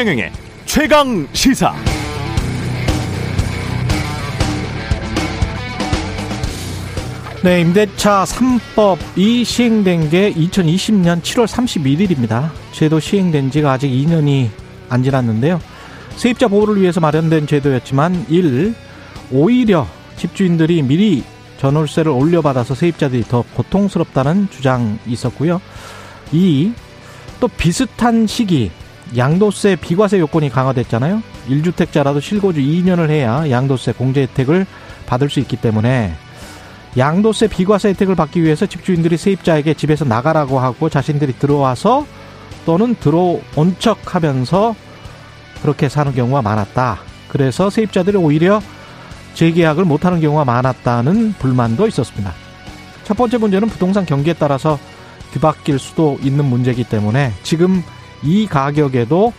최경영의 최강 시사. 네, 임대차 3법이 시행된 게 2020년 7월 31일입니다. 제도 시행된 지가 아직 2년이 안 지났는데요. 세입자 보호를 위해서 마련된 제도였지만 1. 오히려 집주인들이 미리 전월세를 올려받아서 세입자들이 더 고통스럽다는 주장이 있었고요. 2. 또 비슷한 시기 양도세 비과세 요건이 강화됐잖아요. 1주택자라도 실거주 2년을 해야 양도세 공제 혜택을 받을 수 있기 때문에 양도세 비과세 혜택을 받기 위해서 집주인들이 세입자에게 집에서 나가라고 하고 자신들이 들어와서 또는 들어온 척 하면서 그렇게 사는 경우가 많았다. 그래서 세입자들이 오히려 재계약을 못하는 경우가 많았다는 불만도 있었습니다. 첫 번째 문제는 부동산 경기에 따라서 뒤바뀔 수도 있는 문제이기 때문에 지금 이 가격에도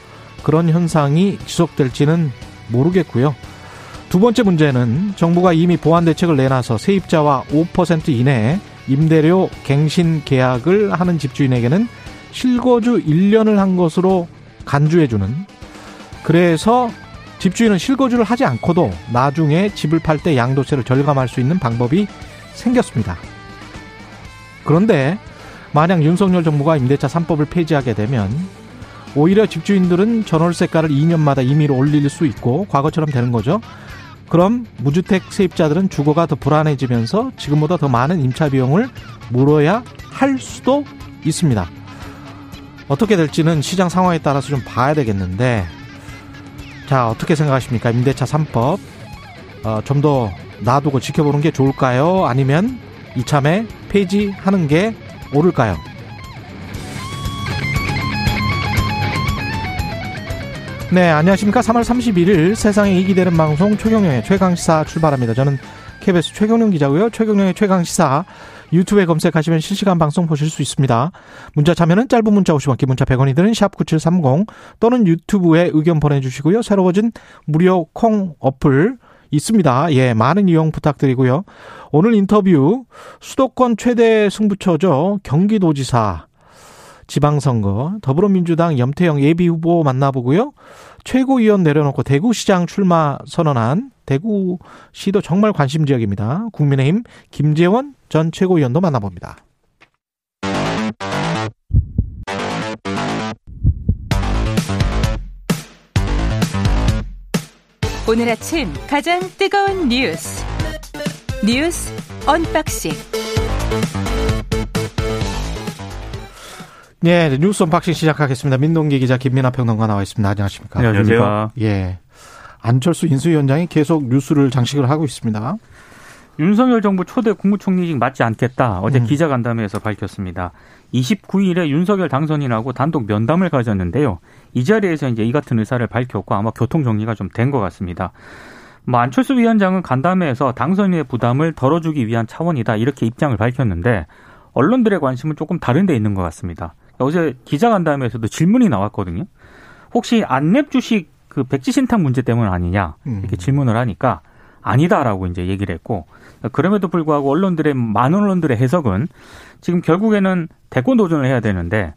그런 현상이 지속될지는 모르겠고요. 두 번째 문제는 정부가 이미 보완 대책을 내놔서 세입자와 5% 이내에 임대료 갱신 계약을 하는 집주인에게는 실거주 1년을 한 것으로 간주해주는 그래서 집주인은 실거주를 하지 않고도 나중에 집을 팔 때 양도세를 절감할 수 있는 방법이 생겼습니다. 그런데 만약 윤석열 정부가 임대차 3법을 폐지하게 되면 오히려 집주인들은 전월세가를 2년마다 임의로 올릴 수 있고 과거처럼 되는 거죠. 그럼 무주택 세입자들은 주거가 더 불안해지면서 지금보다 더 많은 임차 비용을 물어야 할 수도 있습니다. 어떻게 될지는 시장 상황에 따라서 좀 봐야 되겠는데 자 어떻게 생각하십니까 임대차 3법 어, 좀 더 놔두고 지켜보는 게 좋을까요 아니면 이참에 폐지하는 게 옳을까요 네, 안녕하십니까. 3월 31일 세상에 이기 되는 방송 최경영의 최강시사 출발합니다. 저는 KBS 최경영 기자고요. 최경영의 최강시사 유튜브에 검색하시면 실시간 방송 보실 수 있습니다. 문자 참여는 짧은 문자 50원, 긴 문자 100원이 드는 샵9730 또는 유튜브에 의견 보내주시고요. 새로워진 무료 콩 어플 있습니다. 예, 많은 이용 부탁드리고요. 오늘 인터뷰 수도권 최대 승부처죠. 경기도지사 지방선거 더불어민주당 염태영 예비후보 만나보고요. 최고위원 내려놓고 대구시장 출마 선언한 대구시도 정말 관심 지역입니다. 국민의힘 김재원 전 최고위원도 만나봅니다. 오늘 아침 가장 뜨거운 뉴스 뉴스 언박싱 네, 뉴스 언박싱 시작하겠습니다. 민동기 기자 김민아 평론가 나와 있습니다. 안녕하십니까? 안녕하세요. 예. 안철수 인수위원장이 계속 뉴스를 장식을 하고 있습니다. 윤석열 정부 초대 국무총리직 맡지 않겠다. 어제 음. 기자간담회에서 밝혔습니다. 29일에 윤석열 당선인하고 단독 면담을 가졌는데요. 이 자리에서 이제 이 같은 의사를 밝혔고 아마 교통 정리가 좀 된 것 같습니다. 뭐 안철수 위원장은 간담회에서 당선인의 부담을 덜어주기 위한 차원이다 이렇게 입장을 밝혔는데 언론들의 관심은 조금 다른 데 있는 것 같습니다. 어제 기자간담회에서도 질문이 나왔거든요. 혹시 안랩 주식 그 백지 신탁 문제 때문 아니냐 이렇게 음. 질문을 하니까 아니다라고 이제 얘기를 했고 그럼에도 불구하고 언론들의 많은 언론들의 해석은 지금 결국에는 대권 도전을 해야 되는데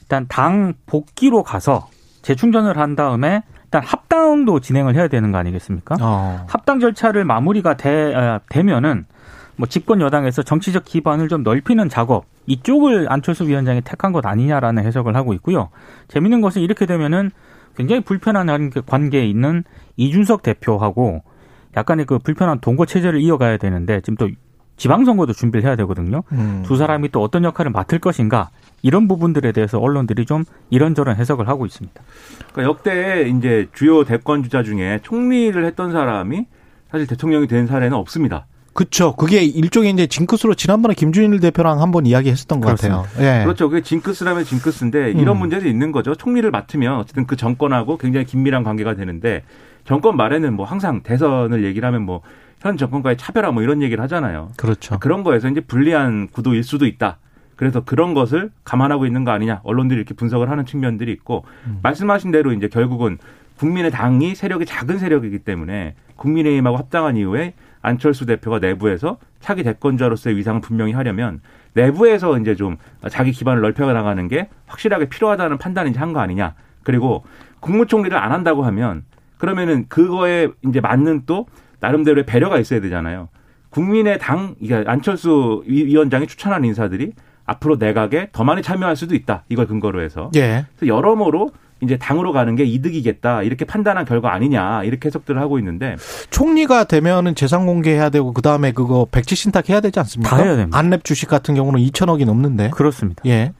일단 당 복귀로 가서 재충전을 한 다음에 일단 합당도 진행을 해야 되는 거 아니겠습니까? 어. 합당 절차를 마무리가 되, 아, 되면은 뭐 집권 여당에서 정치적 기반을 좀 넓히는 작업 이쪽을 안철수 위원장이 택한 것 아니냐라는 해석을 하고 있고요. 재밌는 것은 이렇게 되면은 굉장히 불편한 관계에 있는 이준석 대표하고 약간의 그 불편한 동거 체제를 이어가야 되는데 지금 또 지방선거도 준비를 해야 되거든요. 음. 두 사람이 또 어떤 역할을 맡을 것인가 이런 부분들에 대해서 언론들이 좀 이런저런 해석을 하고 있습니다. 그러니까 역대 이제 주요 대권 주자 중에 총리를 했던 사람이 사실 대통령이 된 사례는 없습니다. 그렇죠. 그게 일종의 이제 징크스로 지난번에 김준일 대표랑 한번 이야기했었던 것 같아요. 예. 그렇죠. 그게 징크스라면 징크스인데 이런 음. 문제도 있는 거죠. 총리를 맡으면 어쨌든 그 정권하고 굉장히 긴밀한 관계가 되는데 정권 말에는 뭐 항상 대선을 얘기를 하면 뭐 현 정권과의 차별화 뭐 이런 얘기를 하잖아요. 그렇죠. 그런 거에서 이제 불리한 구도일 수도 있다. 그래서 그런 것을 감안하고 있는 거 아니냐. 언론들이 이렇게 분석을 하는 측면들이 있고 음. 말씀하신 대로 이제 결국은 국민의 당이 세력이 작은 세력이기 때문에 국민의힘하고 합당한 이후에 안철수 대표가 내부에서 차기 대권자로서의 위상을 분명히 하려면 내부에서 이제 좀 자기 기반을 넓혀 나가는 게 확실하게 필요하다는 판단인지 한거 아니냐. 그리고 국무총리를 안 한다고 하면 그러면은 그거에 이제 맞는 또 나름대로의 배려가 있어야 되잖아요. 국민의 당, 이게 안철수 위원장이 추천한 인사들이 앞으로 내각에 더 많이 참여할 수도 있다. 이걸 근거로 해서. 예. 그래서 여러모로 이제 당으로 가는 게 이득이겠다. 이렇게 판단한 결과 아니냐. 이렇게 해석들을 하고 있는데. 총리가 되면은 재산 공개해야 되고 그 다음에 그거 백지 신탁 해야 되지 않습니까? 다 해야 됩니다. 안랩 주식 같은 경우는 2천억이 넘는데. 그렇습니다. 예.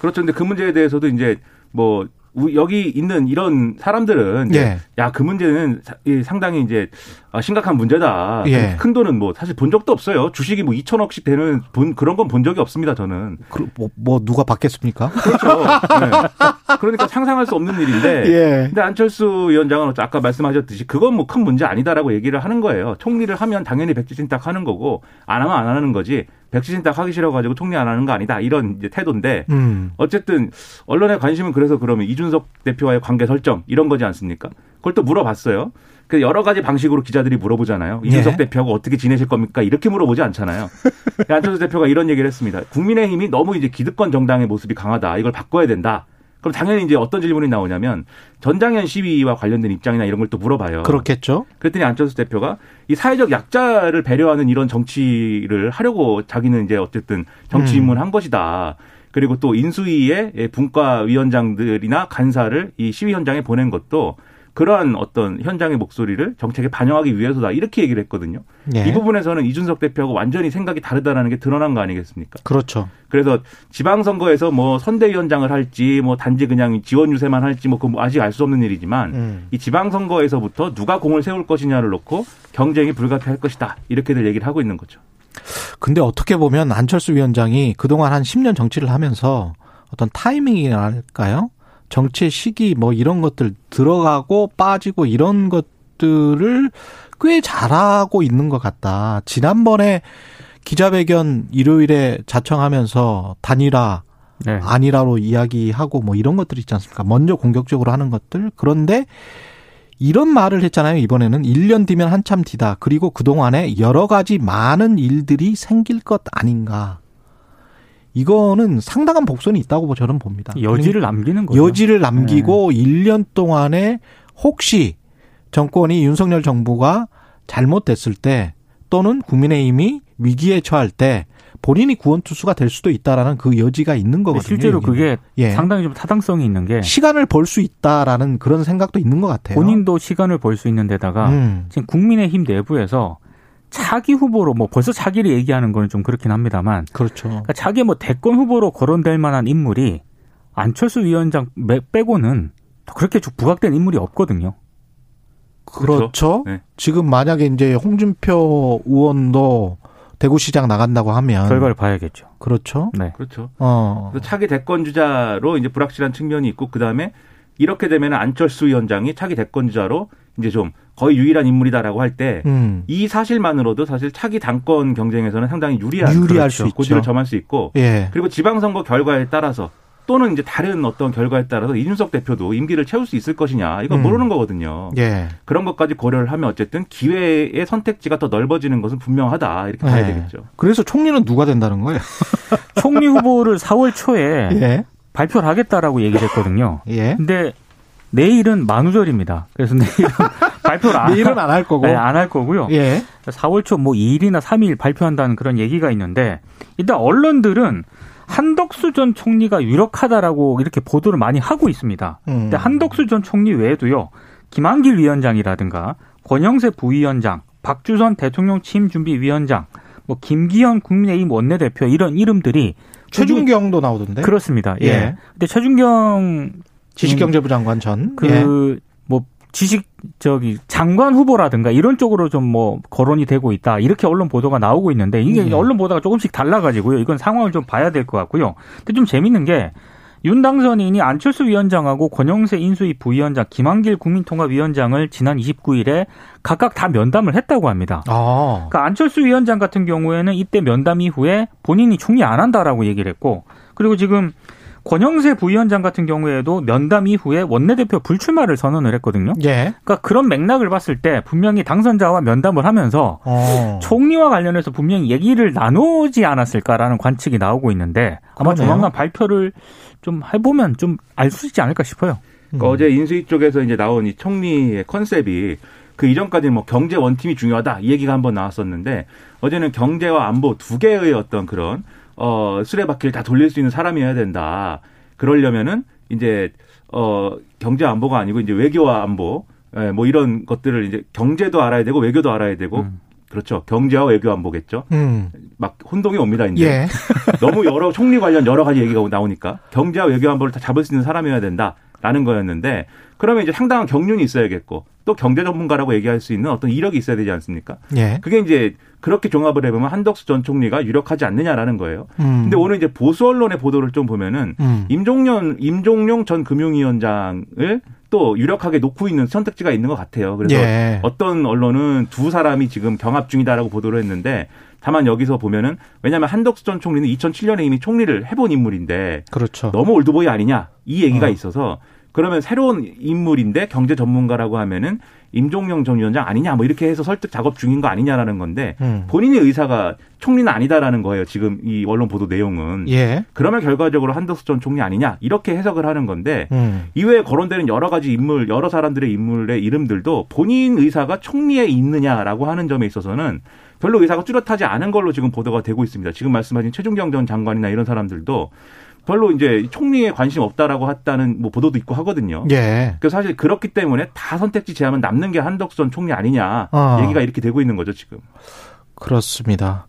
그렇죠. 근데 그 문제에 대해서도 이제 뭐 우- 여기 있는 이런 사람들은 예. 야그 문제는 상당히 이제 아, 심각한 문제다. 예. 큰 돈은 뭐 사실 본 적도 없어요. 주식이 뭐 2천억씩 되는 본 그런 건 본 적이 없습니다. 저는. 그, 뭐, 뭐 누가 받겠습니까? 그렇죠. 네. 그러니까 상상할 수 없는 일인데. 예. 근데 안철수 위원장은 아까 말씀하셨듯이 그건 뭐 큰 문제 아니다라고 얘기를 하는 거예요. 총리를 하면 당연히 백지신탁 하는 거고 안 하면 안 하는 거지. 백지신탁 하기 싫어가지고 총리 안 하는 거 아니다. 이런 이제 태도인데 음. 어쨌든 언론의 관심은 그래서 그러면 이준석 대표와의 관계 설정 이런 거지 않습니까? 그걸 또 물어봤어요. 그 여러 가지 방식으로 기자들이 물어보잖아요. 이준석 예. 대표하고 어떻게 지내실 겁니까? 이렇게 물어보지 않잖아요. 근데 안철수 대표가 이런 얘기를 했습니다. 국민의힘이 너무 이제 기득권 정당의 모습이 강하다. 이걸 바꿔야 된다. 그럼 당연히 이제 어떤 질문이 나오냐면 전장현 시위와 관련된 입장이나 이런 걸 또 물어봐요. 그렇겠죠. 그랬더니 안철수 대표가 이 사회적 약자를 배려하는 이런 정치를 하려고 자기는 이제 어쨌든 정치 음. 입문한 것이다. 그리고 또 인수위의 분과위원장들이나 간사를 이 시위 현장에 보낸 것도 그러한 어떤 현장의 목소리를 정책에 반영하기 위해서다. 이렇게 얘기를 했거든요. 예. 이 부분에서는 이준석 대표하고 완전히 생각이 다르다라는 게 드러난 거 아니겠습니까? 그렇죠. 그래서 지방선거에서 뭐 선대위원장을 할지 뭐 단지 그냥 지원 유세만 할지 뭐 그거 아직 알 수 없는 일이지만 음. 이 지방선거에서부터 누가 공을 세울 것이냐를 놓고 경쟁이 불가피할 것이다. 이렇게들 얘기를 하고 있는 거죠. 근데 어떻게 보면 안철수 위원장이 그동안 한 10년 정치를 하면서 어떤 타이밍이랄까요? 정치의 시기 뭐 이런 것들 들어가고 빠지고 이런 것들을 꽤 잘하고 있는 것 같다. 지난번에 기자회견 일요일에 자청하면서 단일화 네. 아니라로 이야기하고 뭐 이런 것들 있지 않습니까? 먼저 공격적으로 하는 것들. 그런데 이런 말을 했잖아요. 이번에는 1년 뒤면 한참 뒤다. 그리고 그동안에 여러 가지 많은 일들이 생길 것 아닌가. 이거는 상당한 복선이 있다고 저는 봅니다. 여지를 남기는 거죠. 여지를 남기고 1년 동안에 혹시 정권이 윤석열 정부가 잘못됐을 때 또는 국민의힘이 위기에 처할 때 본인이 구원 투수가 될 수도 있다라는 그 여지가 있는 근데 거거든요. 실제로 여기는. 그게 예. 상당히 좀 타당성이 있는 게 시간을 벌 수 있다라는 그런 생각도 있는 것 같아요. 본인도 시간을 벌 수 있는 데다가 음. 지금 국민의힘 내부에서 차기 후보로 뭐 벌써 차기를 얘기하는 거는 좀 그렇긴 합니다만 그렇죠. 그러니까 차기 뭐 대권 후보로 거론될 만한 인물이 안철수 위원장 빼- 빼고는 그렇게 쭉 부각된 인물이 없거든요. 그렇죠. 네. 지금 만약에 이제 홍준표 의원도 대구시장 나간다고 하면 결과를 봐야겠죠. 그렇죠. 네. 그렇죠. 어. 그래서 차기 대권 주자로 이제 불확실한 측면이 있고 그 다음에 이렇게 되면 안철수 위원장이 차기 대권 주자로 이제 좀 거의 유일한 인물이다라고 할때이 음. 사실만으로도 사실 차기 당권 경쟁에서는 상당히 유리한 유리할 수 있죠. 고지를 점할 수 있고 예. 그리고 지방선거 결과에 따라서 또는 이제 다른 어떤 결과에 따라서 이준석 대표도 임기를 채울 수 있을 것이냐 이건 음. 모르는 거거든요. 예. 그런 것까지 고려를 하면 어쨌든 기회의 선택지가 더 넓어지는 것은 분명하다 이렇게 봐야 예. 되겠죠. 그래서 총리는 누가 된다는 거예요? 총리 후보를 4월 초에 예. 발표를 하겠다라고 얘기를 했거든요. 예. 근데 내일은 만우절입니다. 그래서 내일은 발표를 안, 내일은 안 할 거고. 네, 안할 거고요. 예. 4월 초 뭐 2일이나 3일 발표한다는 그런 얘기가 있는데 일단 언론들은 한덕수 전 총리가 유력하다라고 이렇게 보도를 많이 하고 있습니다. 음. 근데 한덕수 전 총리 외에도요. 김한길 위원장이라든가 권영세 부위원장, 박주선 대통령 취임 준비 위원장, 뭐 김기현 국민의힘 원내대표 이런 이름들이 최준경도 나오던데. 그렇습니다. 예. 예. 근데 최준경 지식경제부 장관 전. 그 예. 뭐 지식 저기 장관 후보라든가 이런 쪽으로 좀 뭐 거론이 되고 있다 이렇게 언론 보도가 나오고 있는데 이게 음. 언론 보도가 조금씩 달라가지고요 이건 상황을 좀 봐야 될 것 같고요. 근데 좀 재밌는 게 윤 당선인이 안철수 위원장하고 권영세 인수위 부위원장, 김한길 국민통합위원장을 지난 29일에 각각 다 면담을 했다고 합니다. 아. 그러니까 안철수 위원장 같은 경우에는 이때 면담 이후에 본인이 총리 안 한다라고 얘기를 했고 그리고 지금 권영세 부위원장 같은 경우에도 면담 이후에 원내대표 불출마를 선언을 했거든요. 예. 그러니까 그런 맥락을 봤을 때 분명히 당선자와 면담을 하면서 어. 총리와 관련해서 분명히 얘기를 나누지 않았을까라는 관측이 나오고 있는데 아마 그러네요. 조만간 발표를 좀 해보면 좀 알 수 있지 않을까 싶어요. 그러니까 어제 인수위 쪽에서 이제 나온 이 총리의 컨셉이 그 이전까지는 뭐 경제 원팀이 중요하다 이 얘기가 한번 나왔었는데 어제는 경제와 안보 두 개의 어떤 그런 어 수레바퀴를 다 돌릴 수 있는 사람이어야 된다. 그러려면은 이제 어 경제 안보가 아니고 이제 외교와 안보 예, 뭐 이런 것들을 이제 경제도 알아야 되고 외교도 알아야 되고 음. 그렇죠. 경제와 외교 안보겠죠. 음. 막 혼동이 옵니다. 이제 예. 너무 여러 총리 관련 여러 가지 얘기가 나오니까 경제와 외교 안보를 다 잡을 수 있는 사람이어야 된다라는 거였는데 그러면 이제 상당한 경륜이 있어야겠고 또 경제 전문가라고 얘기할 수 있는 어떤 이력이 있어야 되지 않습니까? 예. 그게 이제 그렇게 종합을 해보면 한덕수 전 총리가 유력하지 않느냐라는 거예요. 음. 근데 오늘 이제 보수 언론의 보도를 좀 보면은 음. 임종년 임종용 전 금융위원장을 또 유력하게 놓고 있는 선택지가 있는 것 같아요. 그래서 예. 어떤 언론은 두 사람이 지금 경합 중이다라고 보도를 했는데 다만 여기서 보면은 왜냐하면 한덕수 전 총리는 2007년에 이미 총리를 해본 인물인데 그렇죠. 너무 올드보이 아니냐 이 얘기가 어. 있어서 그러면 새로운 인물인데 경제 전문가라고 하면은 임종영 전 위원장 아니냐 뭐 이렇게 해서 설득 작업 중인 거 아니냐라는 건데 음. 본인의 의사가 총리는 아니다라는 거예요. 지금 이 언론 보도 내용은. 예. 그러면 결과적으로 한덕수 전 총리 아니냐 이렇게 해석을 하는 건데 음. 이외에 거론되는 여러 가지 인물, 여러 사람들의 인물의 이름들도 본인 의사가 총리에 있느냐라고 하는 점에 있어서는 별로 의사가 뚜렷하지 않은 걸로 지금 보도가 되고 있습니다. 지금 말씀하신 최준경 전 장관이나 이런 사람들도 별로 이제 총리에 관심 없다라고 했다는 뭐 보도도 있고 하거든요. 예. 그래서 사실 그렇기 때문에 다 선택지 제하면 남는 게 한덕수 전 총리 아니냐 어. 얘기가 이렇게 되고 있는 거죠 지금. 그렇습니다.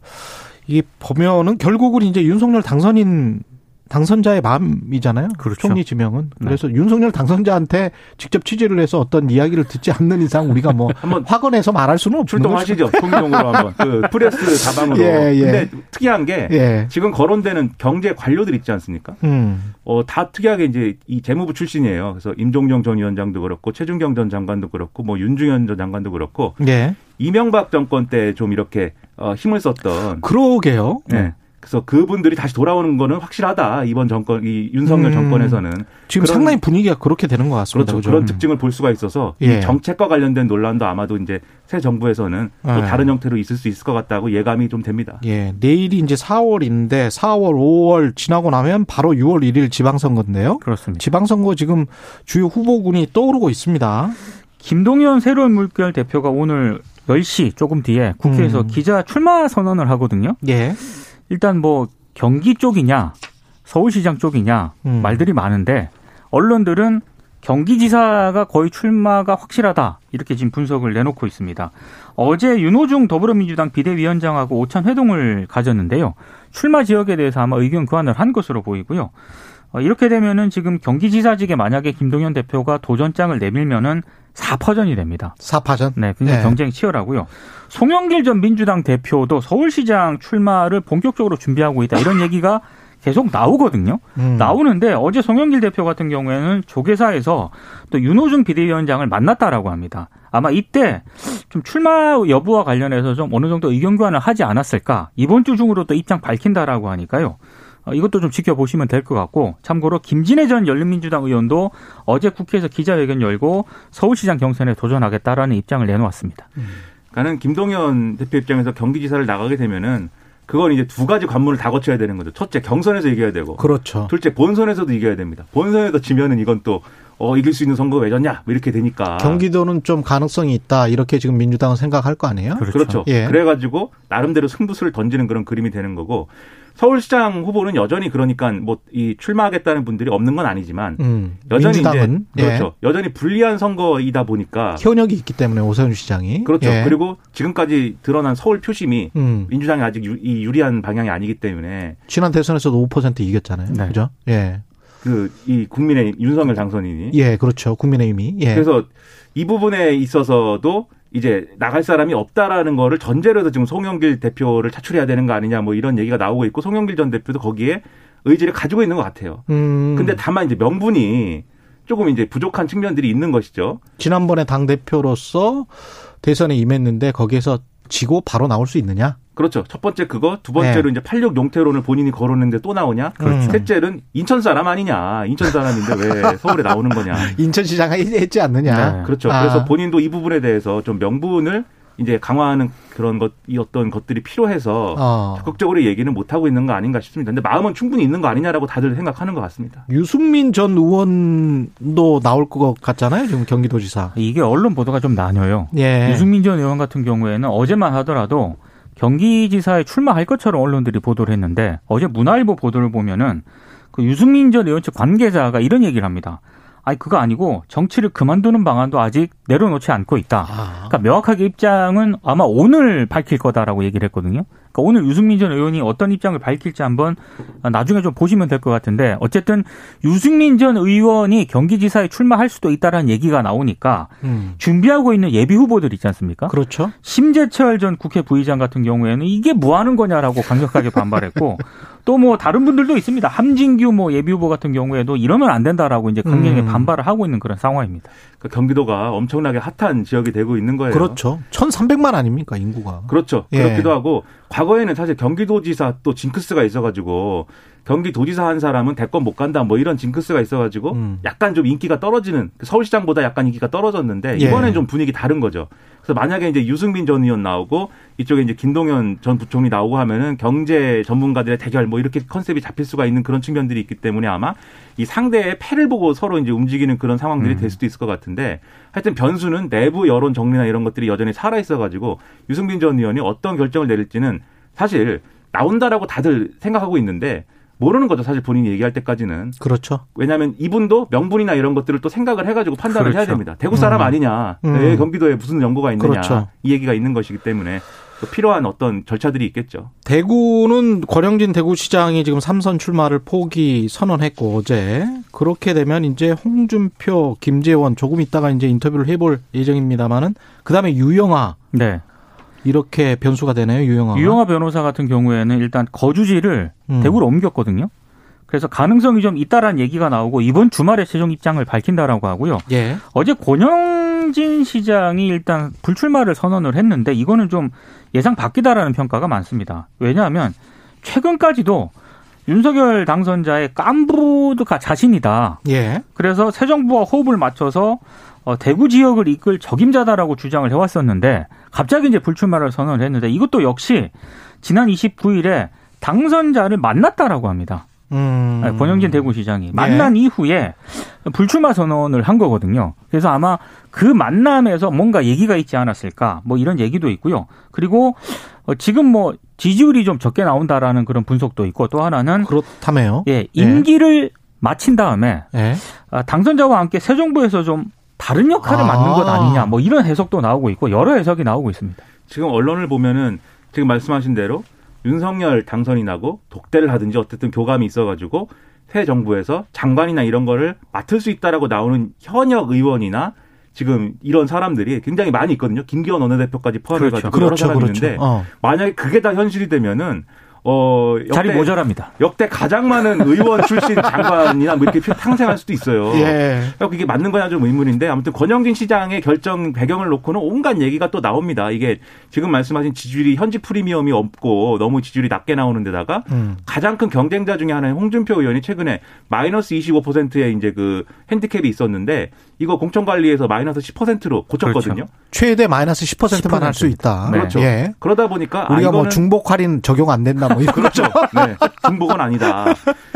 이게 보면은 결국은 이제 윤석열 당선인 당선자의 마음이잖아요. 그렇죠. 총리 지명은. 그래서 윤석열 당선자한테 직접 취재를 해서 어떤 이야기를 듣지 않는 이상 우리가 뭐 한번 확언해서 말할 수는 없는 거죠. 출동하시죠. 총리용으로 한번 그 프레스 다방으로. 예, 예. 근데 특이한 게 예. 지금 거론되는 경제 관료들 있지 않습니까? 음. 어, 다 특이하게 이제 이 재무부 출신이에요. 그래서 임종영 전 위원장도 그렇고 최준경 전 장관도 그렇고 뭐 윤중현 전 장관도 그렇고 예. 이명박 정권 때 좀 이렇게 어, 힘을 썼던 그러게요. 네. 그래서 그분들이 다시 돌아오는 거는 확실하다. 이번 정권 이 윤석열 음. 정권에서는 지금 그런- 상당히 분위기가 그렇게 되는 것 같습니다. 그렇죠. 그런 특징을 볼 수가 있어서 예. 이 정책과 관련된 논란도 아마도 이제 새 정부에서는 또 예. 다른 형태로 있을 수 있을 것 같다고 예감이 좀 됩니다. 예, 내일이 이제 4월인데 4월, 5월 지나고 나면 바로 6월 1일 지방선거인데요. 그렇습니다. 지방선거 지금 주요 후보군이 떠오르고 있습니다. 김동연 새로운 물결 대표가 오늘 10시 조금 뒤에 국회에서 음. 기자 출마 선언을 하거든요. 예. 일단 뭐 경기 쪽이냐 서울시장 쪽이냐 음. 말들이 많은데 언론들은 경기지사가 거의 출마가 확실하다 이렇게 지금 분석을 내놓고 있습니다. 어제 윤호중 더불어민주당 비대위원장하고 오찬 회동을 가졌는데요. 출마 지역에 대해서 아마 의견 교환을 한 것으로 보이고요. 어, 이렇게 되면은 지금 경기지사직에 만약에 김동연 대표가 도전장을 내밀면은 4퍼전이 됩니다. 사파전. 네, 굉장히 네. 경쟁이 치열하고요. 송영길 전 민주당 대표도 서울시장 출마를 본격적으로 준비하고 있다. 이런 얘기가 계속 나오거든요. 음. 나오는데 어제 송영길 대표 같은 경우에는 조계사에서 또 윤호중 비대위원장을 만났다라고 합니다. 아마 이때 좀 출마 여부와 관련해서 좀 어느 정도 의견 교환을 하지 않았을까. 이번 주 중으로 또 입장 밝힌다라고 하니까요. 어, 이것도 좀 지켜보시면 될 것 같고 참고로 김진애 전 열린민주당 의원도 어제 국회에서 기자회견 열고 서울시장 경선에 도전하겠다라는 입장을 내놓았습니다. 그러니까는 김동연 대표 입장에서 경기지사를 나가게 되면은 그건 이제 두 가지 관문을 다 거쳐야 되는 거죠. 첫째 경선에서 이겨야 되고 그렇죠. 둘째 본선에서도 이겨야 됩니다. 본선에서 지면은 이건 또 어, 이길 수 있는 선거 왜 졌냐 뭐 이렇게 되니까 경기도는 좀 가능성이 있다. 이렇게 지금 민주당은 생각할 거 아니에요? 그렇죠. 예. 그래가지고 나름대로 승부수를 던지는 그런 그림이 되는 거고 서울시장 후보는 여전히 그러니까 뭐 이 출마하겠다는 분들이 없는 건 아니지만 음. 여전히 민주당은 이제 예. 그렇죠. 여전히 불리한 선거이다 보니까 현역이 있기 때문에 오세훈 시장이 그렇죠. 예. 그리고 지금까지 드러난 서울 표심이 음. 민주당이 아직 유, 이 유리한 방향이 아니기 때문에 지난 대선에서도 5% 이겼잖아요. 네. 그죠? 예. 그 이 국민의 윤석열 당선인이 예, 그렇죠. 국민의힘이. 예. 그래서 이 부분에 있어서도 이제 나갈 사람이 없다라는 거를 전제로 해서 지금 송영길 대표를 차출해야 되는 거 아니냐 뭐 이런 얘기가 나오고 있고 송영길 전 대표도 거기에 의지를 가지고 있는 것 같아요. 음. 근데 다만 이제 명분이 조금 이제 부족한 측면들이 있는 것이죠. 지난번에 당 대표로서 대선에 임했는데 거기에서 지고 바로 나올 수 있느냐? 그렇죠. 첫 번째 그거, 두 번째로 이제 86 용태론을 본인이 거론했는데 또 나오냐? 그렇죠. 셋째는 인천 사람 아니냐? 인천 사람인데 왜 서울에 나오는 거냐? 인천시장 했지 않느냐? 네. 그렇죠. 아. 그래서 본인도 이 부분에 대해서 좀 명분을 이제 강화하는 그런 것, 이 어떤 것들이 필요해서 어. 적극적으로 얘기는 못 하고 있는 거 아닌가 싶습니다. 근데 마음은 충분히 있는 거 아니냐라고 다들 생각하는 것 같습니다. 유승민 전 의원도 나올 것 같잖아요. 지금 경기도지사. 이게 언론 보도가 좀 나뉘어요. 예. 유승민 전 의원 같은 경우에는 어제만 하더라도 경기지사에 출마할 것처럼 언론들이 보도를 했는데 어제 문화일보 보도를 보면은 그 유승민 전 의원 측 관계자가 이런 얘기를 합니다. 아니 그거 아니고 정치를 그만두는 방안도 아직 내려놓지 않고 있다. 아. 그러니까 명확하게 입장은 아마 오늘 밝힐 거다라고 얘기를 했거든요. 그러니까 오늘 유승민 전 의원이 어떤 입장을 밝힐지 한번 나중에 좀 보시면 될 것 같은데 어쨌든 유승민 전 의원이 경기지사에 출마할 수도 있다라는 얘기가 나오니까 음. 준비하고 있는 예비 후보들 있지 않습니까? 그렇죠. 심재철 전 국회 부의장 같은 경우에는 이게 뭐 하는 거냐라고 강력하게 반발했고 또 뭐 다른 분들도 있습니다. 함진규 뭐 예비 후보 같은 경우에도 이러면 안 된다라고 이제 강력하게 음. 반발을 하고 있는 그런 상황입니다. 그러니까 경기도가 엄청나게 핫한 지역이 되고 있는 거예요. 그렇죠. 1,300만 아닙니까, 인구가. 그렇죠. 예. 그렇기도 하고 과거에는 사실 경기도지사 또 징크스가 있어가지고 경기도지사 한 사람은 대권 못 간다 뭐 이런 징크스가 있어가지고 음. 약간 좀 인기가 떨어지는 그 서울시장보다 약간 인기가 떨어졌는데 예. 이번엔 좀 분위기 다른 거죠. 그래서 만약에 이제 유승민 전 의원 나오고 이쪽에 이제 김동연 전 부총리 나오고 하면은 경제 전문가들의 대결 뭐 이렇게 컨셉이 잡힐 수가 있는 그런 측면들이 있기 때문에 아마 이 상대의 패를 보고 서로 이제 움직이는 그런 상황들이 될 수도 있을 것 같은데 하여튼 변수는 내부 여론 정리나 이런 것들이 여전히 살아 있어가지고 유승민 전 의원이 어떤 결정을 내릴지는 사실 나온다라고 다들 생각하고 있는데 모르는 거죠. 사실 본인이 얘기할 때까지는. 그렇죠. 왜냐하면 이분도 명분이나 이런 것들을 또 생각을 해가지고 판단을 해야 그렇죠. 됩니다. 대구 사람 음. 아니냐, 음. 왜 경기도에 무슨 연고가 있느냐 그렇죠. 이 얘기가 있는 것이기 때문에 또 필요한 어떤 절차들이 있겠죠. 대구는 권영진 대구시장이 지금 삼선 출마를 포기 선언했고 어제 그렇게 되면 이제 홍준표, 김재원 조금 있다가 이제 인터뷰를 해볼 예정입니다만은 그 다음에 유영아 네. 이렇게 변수가 되네요. 유영아. 유영아 변호사 같은 경우에는 일단 거주지를 음. 대구로 옮겼거든요. 그래서 가능성이 좀 있다라는 얘기가 나오고 이번 주말에 최종 입장을 밝힌다라고 하고요. 예. 어제 권영진 시장이 일단 불출마를 선언을 했는데 이거는 좀 예상 밖이다라는 평가가 많습니다. 왜냐하면 최근까지도 윤석열 당선자의 깐부가 자신이다. 예. 그래서 새 정부와 호흡을 맞춰서 어, 대구 지역을 이끌 적임자다라고 주장을 해왔었는데 갑자기 이제 불출마를 선언을 했는데 이것도 역시 지난 29일에 당선자를 만났다라고 합니다. 음. 아니, 권영진 대구시장이 만난 이후에 불출마 선언을 한 거거든요. 그래서 아마 그 만남에서 뭔가 얘기가 있지 않았을까 뭐 이런 얘기도 있고요. 그리고 어, 지금 뭐 지지율이 좀 적게 나온다라는 그런 분석도 있고 또 하나는 그렇다며요. 예 임기를 마친 다음에 예. 아, 당선자와 함께 새 정부에서 좀 다른 역할을 아. 맡는 것 아니냐 뭐 이런 해석도 나오고 있고 여러 해석이 나오고 있습니다. 지금 언론을 보면은 지금 말씀하신 대로 윤석열 당선이 나고 독대를 하든지 어쨌든 교감이 있어가지고 새 정부에서 장관이나 이런 거를 맡을 수 있다라고 나오는 현역 의원이나 지금 이런 사람들이 굉장히 많이 있거든요. 김기현 원내대표까지 포함해가지고 여러 그렇죠. 사람이 그렇죠. 있는데 어. 만약에 그게 다 현실이 되면은 어 역대, 자리 모자랍니다. 역대 가장 많은 의원 출신 장관이나 뭐 이렇게 탕생할 수도 있어요. 예. 그러니까 이게 맞는 거냐 좀 의문인데 아무튼 권영진 시장의 결정 배경을 놓고는 온갖 얘기가 또 나옵니다. 이게 지금 말씀하신 지지율이 현지 프리미엄이 없고 너무 지지율이 낮게 나오는 데다가 음. 가장 큰 경쟁자 중에 하나인 홍준표 의원이 최근에 마이너스 25%의 이제 그 핸디캡이 있었는데 이거 공천관리에서 마이너스 10%로 고쳤거든요. 그렇죠. 최대 마이너스 10%만 할수 있다. 네. 그렇죠. 예. 그러다 보니까 아, 우리가 뭐 이거는 중복 할인 적용 안 된다 뭐 이런 그렇죠. 네. 중복은 아니다.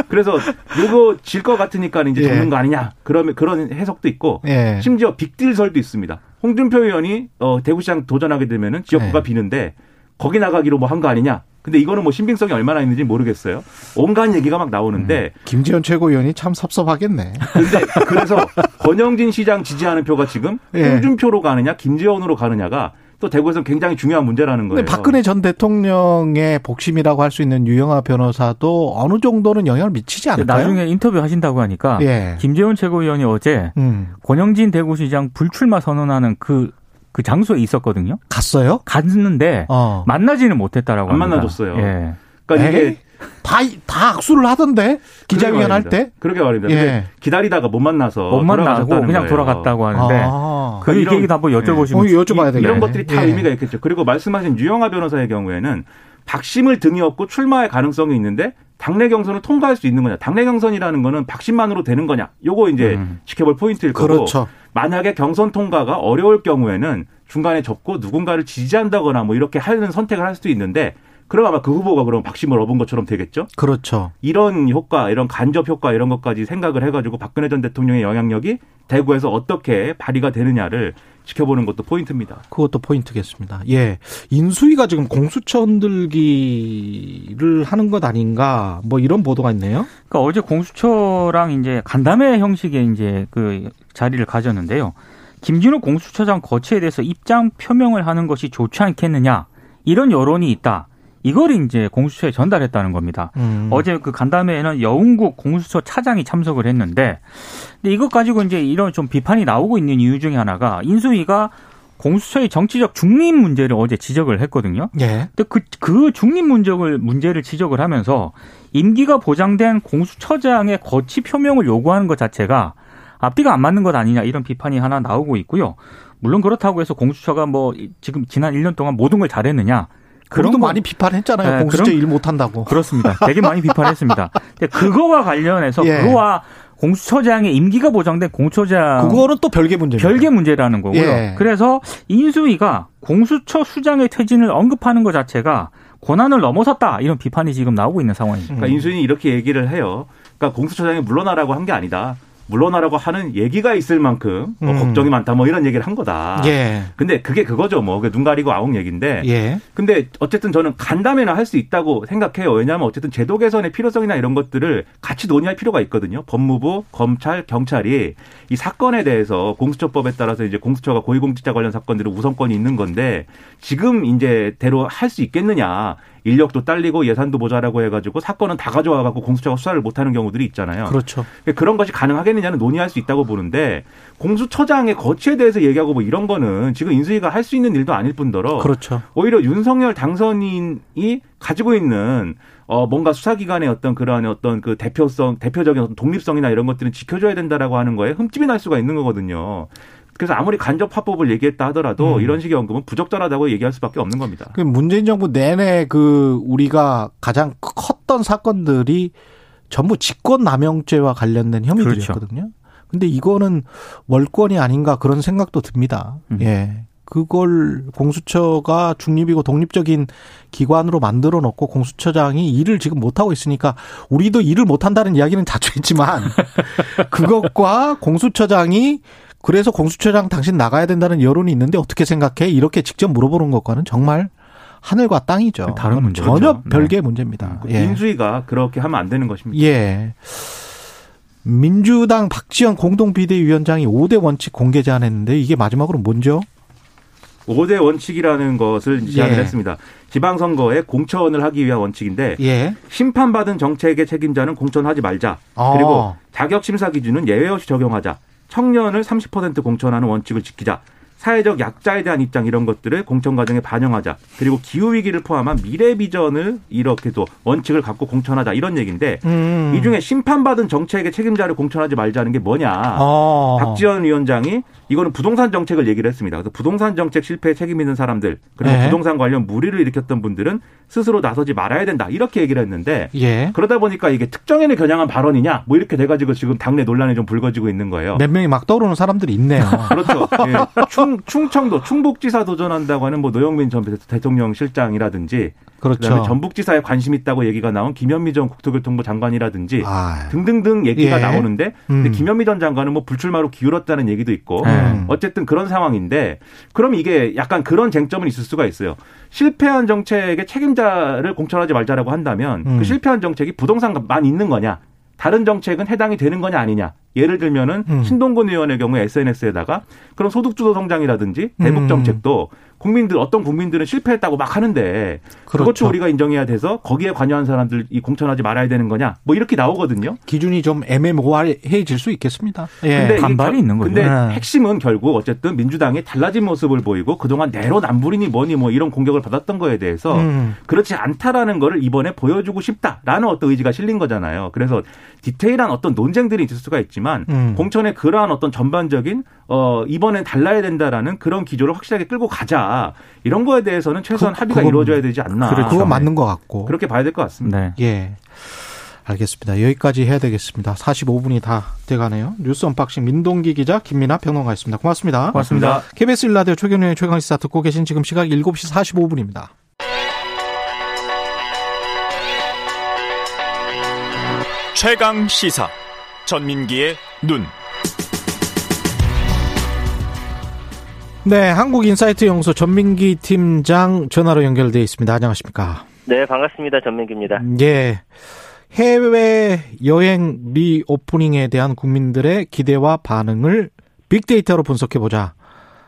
그래서 요거 질 것 같으니까 이제 예. 적는 거 아니냐. 그러면 그런 해석도 있고 예. 심지어 빅딜설도 있습니다. 홍준표 의원이 어, 대구시장 도전하게 되면은 지역구가 네. 비는데 거기 나가기로 뭐 한 거 아니냐. 근데 이거는 뭐 신빙성이 얼마나 있는지 모르겠어요. 온갖 얘기가 막 나오는데 김지현 최고위원이 참 섭섭하겠네. 근데 그래서 권영진 시장 지지하는 표가 지금 예. 홍준표로 가느냐 김재원으로 가느냐가 또 대구에서 굉장히 중요한 문제라는 거예요. 박근혜 전 대통령의 복심이라고 할 수 있는 유영아 변호사도 어느 정도는 영향을 미치지 않을까요? 나중에 인터뷰 하신다고 하니까 예. 김재원 최고위원이 어제 음. 권영진 대구시장 불출마 선언하는 그, 그 장소에 있었거든요. 갔어요? 갔는데 어. 만나지는 못했다라고 안 합니다. 만나줬어요. 예. 그러니까 에이? 이게 다, 다 악수를 하던데? 기자회견 할 때? 그러게 말입니다. 예. 기다리다가 못 만나서 못 만나고 그냥 거예요. 돌아갔다고 하는데 아. 그 그러니까 이런- 얘기도 한번 여쭤보시면 어, 여쭤봐야 되겠네. 이런 것들이 다 예. 의미가 있겠죠. 그리고 말씀하신 유영아 변호사의 경우에는 박심을 등에 업고 출마할 가능성이 있는데 당내 경선을 통과할 수 있는 거냐. 당내 경선이라는 거는 박심만으로 되는 거냐. 요거 이제 음. 지켜볼 포인트일 거고 그렇죠. 만약에 경선 통과가 어려울 경우에는 중간에 접고 누군가를 지지한다거나 뭐 이렇게 하는 선택을 할 수도 있는데 그럼 아마 그 후보가 그럼 박심을 얻은 것처럼 되겠죠? 그렇죠. 이런 효과, 이런 간접 효과 이런 것까지 생각을 해가지고 박근혜 전 대통령의 영향력이 대구에서 어떻게 발휘가 되느냐를 지켜보는 것도 포인트입니다. 그것도 포인트겠습니다. 예. 인수위가 지금 공수처 흔들기를 하는 것 아닌가 뭐 이런 보도가 있네요. 그러니까 어제 공수처랑 이제 간담회 형식의 이제 그 자리를 가졌는데요. 김진호 공수처장 거치에 대해서 입장 표명을 하는 것이 좋지 않겠느냐 이런 여론이 있다. 이걸 이제 공수처에 전달했다는 겁니다. 음. 어제 그 간담회에는 여운국 공수처 차장이 참석을 했는데, 근데 이것 가지고 이제 이런 좀 비판이 나오고 있는 이유 중에 하나가 인수위가 공수처의 정치적 중립 문제를 어제 지적을 했거든요. 예. 근데 그, 그 중립 문제를, 문제를 지적을 하면서 임기가 보장된 공수처장의 거치 표명을 요구하는 것 자체가 앞뒤가 안 맞는 것 아니냐 이런 비판이 하나 나오고 있고요. 물론 그렇다고 해서 공수처가 뭐 지금 지난 1년 동안 모든 걸 잘했느냐 그런 도 많이 비판했잖아요. 네, 공수처 일 못한다고. 그렇습니다. 되게 많이 비판했습니다. 근데 그거와 관련해서 예. 그거와 공수처장의 임기가 보장된 공수처장 그거는 또 별개 문제 별개 문제라는 거고요. 예. 그래서 인수위가 공수처 수장의 퇴진을 언급하는 것 자체가 권한을 넘어섰다 이런 비판이 지금 나오고 있는 상황입니다. 그러니까 인수위는 이렇게 얘기를 해요. 그러니까 공수처장이 물러나라고 한 게 아니다. 물러나라고 하는 얘기가 있을 만큼 뭐 음. 걱정이 많다 뭐 이런 얘기를 한 거다. 예. 근데 그게 그거죠 뭐. 눈 가리고 아웅 얘기인데. 예. 근데 어쨌든 저는 간담회나 할 수 있다고 생각해요. 왜냐하면 어쨌든 제도 개선의 필요성이나 이런 것들을 같이 논의할 필요가 있거든요. 법무부, 검찰, 경찰이 이 사건에 대해서 공수처법에 따라서 이제 공수처가 고위공직자 관련 사건들은 우선권이 있는 건데 지금 이제 대로 할 수 있겠느냐. 인력도 딸리고 예산도 모자라고 해가지고 사건은 다 가져와 갖고 공수처가 수사를 못하는 경우들이 있잖아요. 그렇죠. 그러니까 그런 것이 가능하겠느냐는 논의할 수 있다고 보는데 공수처장의 거취에 대해서 얘기하고 뭐 이런 거는 지금 인수위가 할 수 있는 일도 아닐 뿐더러 그렇죠. 오히려 윤석열 당선인이 가지고 있는 어 뭔가 수사기관의 어떤 그러한 어떤 그 대표성 대표적인 어떤 독립성이나 이런 것들은 지켜줘야 된다라고 하는 거에 흠집이 날 수가 있는 거거든요. 그래서 아무리 간접 화법을 얘기했다 하더라도 음. 이런 식의 언급은 부적절하다고 얘기할 수밖에 없는 겁니다. 그 문재인 정부 내내 그 우리가 가장 컸던 사건들이 전부 직권 남용죄와 관련된 혐의들이었거든요. 그렇죠. 근데 이거는 월권이 아닌가 그런 생각도 듭니다. 음. 예. 그걸 공수처가 중립이고 독립적인 기관으로 만들어 놓고 공수처장이 일을 지금 못하고 있으니까 우리도 일을 못한다는 이야기는 자주 했지만 그것과 공수처장이 그래서 공수처장 당신 나가야 된다는 여론이 있는데 어떻게 생각해? 이렇게 직접 물어보는 것과는 정말 하늘과 땅이죠. 다른 문제 전혀 네. 별개의 문제입니다. 음, 예. 민주위가 그렇게 하면 안 되는 것입니다. 예. 민주당 박지원 공동비대위원장이 5대 원칙 공개 제안했는데 이게 마지막으로 뭔죠? 5대 원칙이라는 것을 제안을 예. 했습니다. 지방선거에 공천을 하기 위한 원칙인데 예. 심판받은 정책의 책임자는 공천하지 말자. 어. 그리고 자격 심사 기준은 예외 없이 적용하자. 청년을 30% 공천하는 원칙을 지키자. 사회적 약자에 대한 입장 이런 것들을 공천 과정에 반영하자. 그리고 기후 위기를 포함한 미래 비전을 이렇게도 원칙을 갖고 공천하자 이런 얘기인데 음. 이 중에 심판받은 정책의 책임자를 공천하지 말자는 게 뭐냐? 어. 박지원 위원장이 이거는 부동산 정책을 얘기를 했습니다. 그래서 부동산 정책 실패에 책임 있는 사람들 그리고 네. 부동산 관련 무리를 일으켰던 분들은 스스로 나서지 말아야 된다 이렇게 얘기를 했는데 예. 그러다 보니까 이게 특정인을 겨냥한 발언이냐 뭐 이렇게 돼가지고 지금 당내 논란이 좀 불거지고 있는 거예요. 몇 명이 막 떠오르는 사람들이 있네요. 그렇죠. 예. 충, 충청도 충북지사 도전한다고 하는 뭐 노영민 전 대통령 실장이라든지 그렇죠. 전북지사에 관심 있다고 얘기가 나온 김현미 전 국토교통부 장관이라든지 아, 등등등 얘기가 예. 나오는데 음. 근데 김현미 전 장관은 뭐 불출마로 기울었다는 얘기도 있고 음. 어쨌든 그런 상황인데 그럼 이게 약간 그런 쟁점은 있을 수가 있어요. 실패한 정책의 책임자를 공천하지 말자라고 한다면 그 음. 그 실패한 정책이 부동산만 있는 거냐? 다른 정책은 해당이 되는 거냐 아니냐. 예를 들면은 음. 신동근 의원의 경우에 SNS에다가 그런 소득주도 성장이라든지 대북 음. 정책도 국민들 어떤 국민들은 실패했다고 막 하는데 그렇죠. 그것도 우리가 인정해야 돼서 거기에 관여한 사람들 이 공천하지 말아야 되는 거냐 뭐 이렇게 나오거든요. 기준이 좀 애매모호해질 수 있겠습니다. 예. 근데 반발이 있는 거죠. 근데 네. 핵심은 결국 어쨌든 민주당이 달라진 모습을 보이고 그동안 내로남불이니 뭐니 뭐 이런 공격을 받았던 거에 대해서 음. 그렇지 않다라는 거를 이번에 보여주고 싶다라는 어떤 의지가 실린 거잖아요. 그래서 디테일한 어떤 논쟁들이 있을 수가 있지만 음. 공천의 그러한 어떤 전반적인 어 이번엔 달라야 된다라는 그런 기조를 확실하게 끌고 가자 이런 거에 대해서는 최소한 그, 합의가 이루어져야 되지 않나. 그래, 그거 맞는 것 같고 그렇게 봐야 될 것 같습니다. 네. 예. 알겠습니다. 여기까지 해야 되겠습니다. 45분이 다 돼가네요. 뉴스 언박싱 민동기 기자 김민아 평론가였습니다. 고맙습니다. 고맙습니다. KBS 일라디오 최경영의 최강시사 듣고 계신 지금 시각 7시 45분입니다. 최강 시사 전민기의 눈. 네, 한국인사이트 연구소 전민기 팀장 전화로 연결돼 있습니다. 안녕하십니까? 네, 반갑습니다. 전민기입니다. 예. 해외 여행 리오프닝에 대한 국민들의 기대와 반응을 빅데이터로 분석해 보자.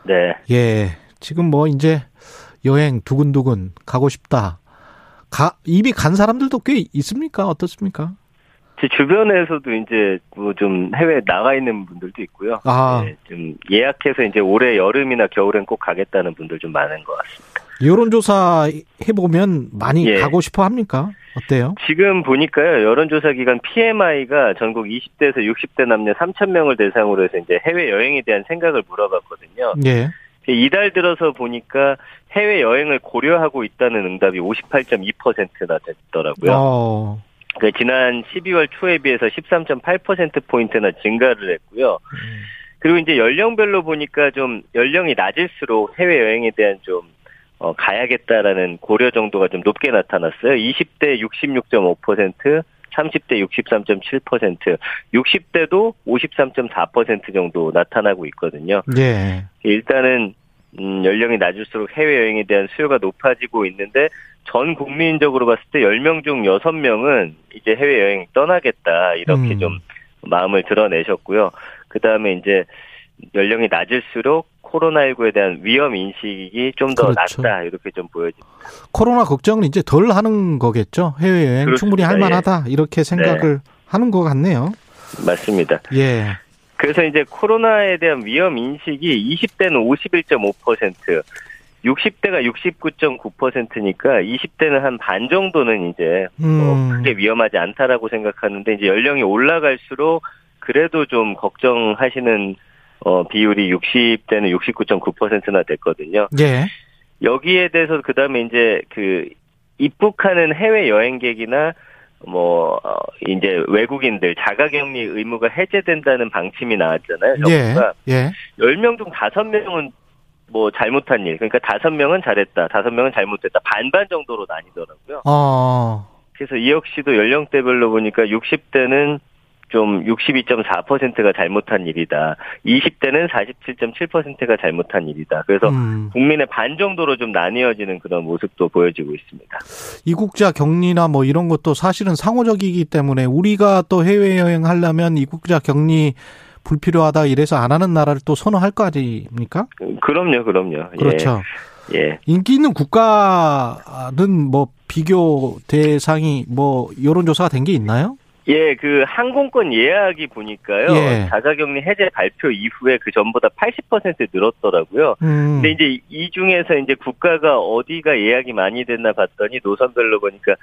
네. 예. 지금 뭐 이제 여행 두근두근 가고 싶다. 가, 이미 간 사람들도 꽤 있습니까? 어떻습니까? 제 주변에서도 이제 뭐 좀 해외 나가 있는 분들도 있고요. 아. 네, 좀 예약해서 이제 올해 여름이나 겨울엔 꼭 가겠다는 분들 좀 많은 것 같습니다. 여론조사 해보면 많이 예. 가고 싶어 합니까? 어때요? 지금 보니까요, 여론조사 기관 PMI가 전국 20대에서 60대 남녀 3천 명을 대상으로 해서 이제 해외 여행에 대한 생각을 물어봤거든요. 예. 이달 들어서 보니까 해외 여행을 고려하고 있다는 응답이 58.2%나 됐더라고요. 어, 그 지난 12월 초에 비해서 13.8% 포인트나 증가를 했고요. 그리고 이제 연령별로 보니까 좀 연령이 낮을수록 해외 여행에 대한 좀 어, 가야겠다라는 고려 정도가 좀 높게 나타났어요. 20대 66.5%, 30대 63.7%, 60대도 53.4% 정도 나타나고 있거든요. 예. 일단은 음, 연령이 낮을수록 해외 여행에 대한 수요가 높아지고 있는데 전 국민적으로 봤을 때 10명 중 6명은 이제 해외 여행 떠나겠다 이렇게 음. 좀 마음을 드러내셨고요. 그 다음에 이제 연령이 낮을수록 코로나19에 대한 위험 인식이 좀더 그렇죠. 낮다 이렇게 좀 보여집니다. 코로나 걱정은 이제 덜 하는 거겠죠. 해외여행 그렇습니다. 예. 충분히 할 만하다. 이렇게 생각을 하는 것 같네요. 맞습니다. 예. 그래서 이제 코로나에 대한 위험 인식이 20대는 51.5%, 60대가 69.9%니까 20대는 한 반 정도는 이제 뭐 음. 크게 위험하지 않다라고 생각하는데 이제 연령이 올라갈수록 그래도 좀 걱정하시는 어 비율이 60대는 69.9%나 됐거든요. 예. 여기에 대해서 그다음에 이제 그 입국하는 해외 여행객이나 뭐 어, 이제 외국인들 자가격리 의무가 해제된다는 방침이 나왔잖아요. 예. 정부가 예. 10명 중 5명은 뭐 잘못한 일. 그러니까 5명은 잘했다. 5명은 잘못했다. 반반 정도로 나뉘더라고요. 어. 그래서 이 역시도 연령대별로 보니까 60대는 좀 62.4%가 잘못한 일이다. 20대는 47.7%가 잘못한 일이다. 그래서 음. 국민의 반 정도로 좀 나뉘어지는 그런 모습도 보여지고 있습니다. 이국자 격리나 뭐 이런 것도 사실은 상호적이기 때문에 우리가 또 해외여행 하려면 이국자 격리 불필요하다 이래서 안 하는 나라를 또 선호할 거 아닙니까? 그럼요, 그럼요. 예, 그렇죠. 예. 인기 있는 국가는 뭐 비교 대상이 뭐 여론조사가 된 게 있나요? 예, 그 항공권 예약이 보니까요. 예. 자가격리 해제 발표 이후에 그 전보다 80% 늘었더라고요. 음. 근데 이제 이 중에서 이제 국가가 어디가 예약이 많이 됐나 봤더니 노선별로 보니까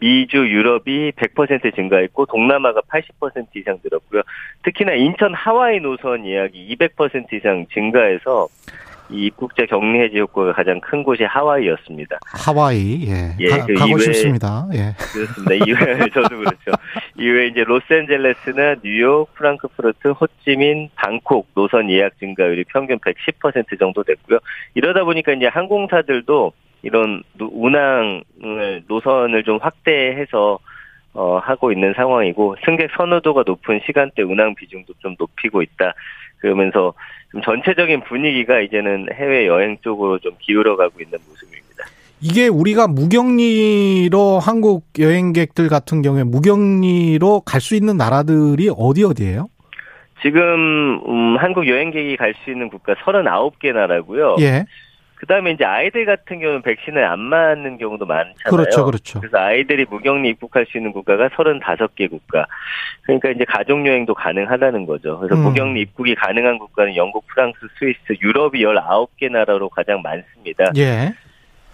미주, 유럽이 100% 증가했고 동남아가 80% 이상 늘었고요. 특히나 인천 하와이 노선 예약이 200% 이상 증가해서 이 입국자 격리 해제 효과가 가장 큰 곳이 하와이였습니다. 하와이, 예. 예, 가, 그 가고 이외에- 싶습니다. 예. 그렇습니다. 이외에 저도 그렇죠. 이외에 이제 로스앤젤레스나 뉴욕, 프랑크푸르트, 호치민, 방콕 노선 예약 증가율이 평균 110% 정도 됐고요. 이러다 보니까 이제 항공사들도 이런 노- 운항을 노선을 좀 확대해서 어, 하고 있는 상황이고 승객 선호도가 높은 시간대 운항 비중도 좀 높이고 있다. 그러면서 좀 전체적인 분위기가 이제는 해외 여행 쪽으로 좀 기울어가고 있는 모습입니다. 이게 우리가 무격리로 한국 여행객들 같은 경우에 무격리로 갈 수 있는 나라들이 어디 어디예요? 지금 음, 한국 여행객이 갈 수 있는 국가 39개 나라고요. 예. 그다음에 이제 아이들 같은 경우는 백신을 안 맞는 경우도 많잖아요. 그렇죠, 그렇죠. 그래서 아이들이 무격리 입국할 수 있는 국가가 35개 국가. 그러니까 이제 가족 여행도 가능하다는 거죠. 그래서 음. 무격리 입국이 가능한 국가는 영국, 프랑스, 스위스, 유럽이 19개 나라로 가장 많습니다. 예.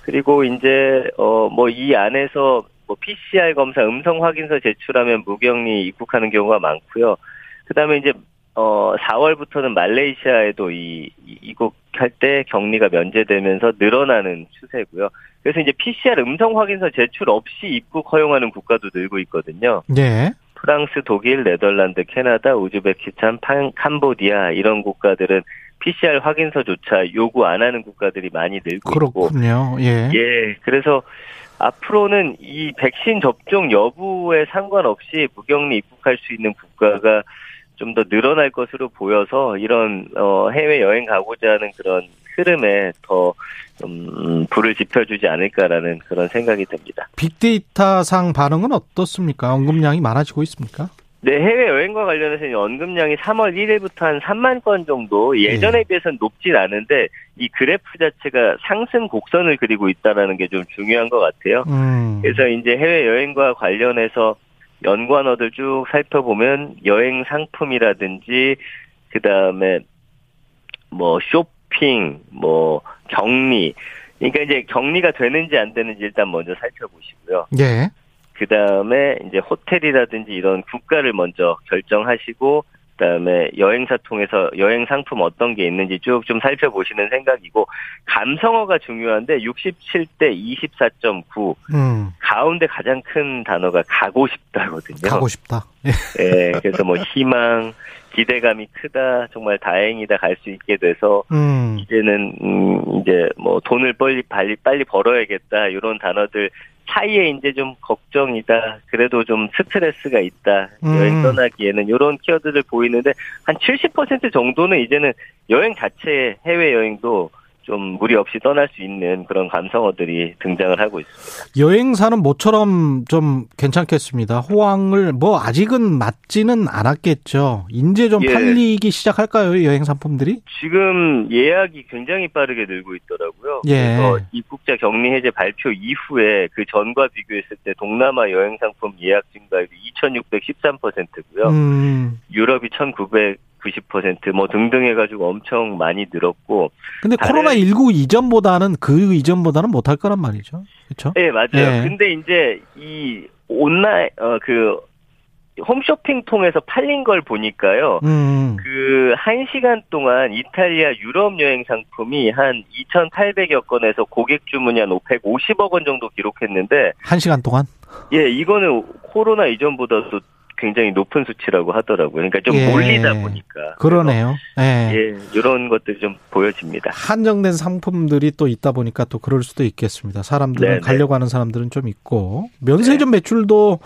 그리고 이제 어 뭐 이 안에서 뭐 PCR 검사 음성 확인서 제출하면 무격리 입국하는 경우가 많고요. 그다음에 이제 어 4월부터는 말레이시아에도 이 입국할 때 격리가 면제되면서 늘어나는 추세고요. 그래서 이제 PCR 음성 확인서 제출 없이 입국 허용하는 국가도 늘고 있거든요. 네. 프랑스, 독일, 네덜란드, 캐나다, 우즈베키스탄, 판, 캄보디아 이런 국가들은 PCR 확인서조차 요구 안 하는 국가들이 많이 늘고 있고 그렇군요. 예. 예, 그래서 앞으로는 이 백신 접종 여부에 상관없이 무격리 입국할 수 있는 국가가 좀 더 늘어날 것으로 보여서 이런 어 해외 여행 가고자 하는 그런 흐름에 더좀 불을 지펴주지 않을까라는 그런 생각이 듭니다. 빅데이터상 반응은 어떻습니까? 언급량이 많아지고 있습니까? 네, 해외 여행과 관련해서 언급량이 3월 1일부터 한 3만 건 정도 예전에 예. 비해서는 높진 않은데 이 그래프 자체가 상승 곡선을 그리고 있다라는 게 좀 중요한 것 같아요. 음. 그래서 이제 해외 여행과 관련해서 연관어들 쭉 살펴보면 여행 상품이라든지 그 다음에 뭐 쇼핑, 뭐 격리, 그러니까 이제 격리가 되는지 안 되는지 일단 먼저 살펴보시고요. 예. 그 다음에 이제 호텔이라든지 이런 국가를 먼저 결정하시고 그다음에 여행사 통해서 여행 상품 어떤 게 있는지 쭉 좀 살펴보시는 생각이고 감성어가 중요한데 67대 24.9 음. 가운데 가장 큰 단어가 가고 싶다거든요. 가고 싶다. 예. 예, 그래서 뭐 희망, 기대감이 크다, 정말 다행이다 갈 수 있게 돼서 음. 이제는 음 이제 뭐 돈을 빨리 빨리 빨리 벌어야겠다 이런 단어들 사이에 이제 좀 걱정이다. 그래도 좀 스트레스가 있다. 음. 여행 떠나기에는 이런 키워드를 보이는데 한 70% 정도는 이제는 여행 자체의 해외 여행도 좀 무리 없이 떠날 수 있는 그런 감성어들이 등장을 하고 있습니다. 여행사는 모처럼 좀 괜찮겠습니다. 호황을 뭐 아직은 맞지는 않았겠죠. 이제 좀 예. 팔리기 시작할까요? 여행 상품들이? 지금 예약이 굉장히 빠르게 늘고 있더라고요. 예. 그래서 입국자 격리 해제 발표 이후에 그 전과 비교했을 때 동남아 여행 상품 예약 증가율이 2,613%고요. 음. 유럽이 1,990%, 뭐 등등 해가지고 엄청 많이 늘었고. 근데 코로나 19 이전보다는 그 이전보다는 못할 거란 말이죠. 그렇죠? 네, 맞아요. 예. 근데 이제 이 온라인, 어, 그, 홈쇼핑 통해서 팔린 걸 보니까요. 음. 그, 한 시간 동안 이탈리아 유럽 여행 상품이 한 2,800여 건에서 고객 주문이 한 150억 원 정도 기록했는데, 한 시간 동안? 예, 이거는 코로나 이전보다도 굉장히 높은 수치라고 하더라고요. 그러니까 좀 예. 몰리다 보니까. 그러네요. 예. 예, 이런 것들이 좀 보여집니다. 한정된 상품들이 또 있다 보니까 또 그럴 수도 있겠습니다. 사람들은 네네. 가려고 하는 사람들은 좀 있고 면세점 매출도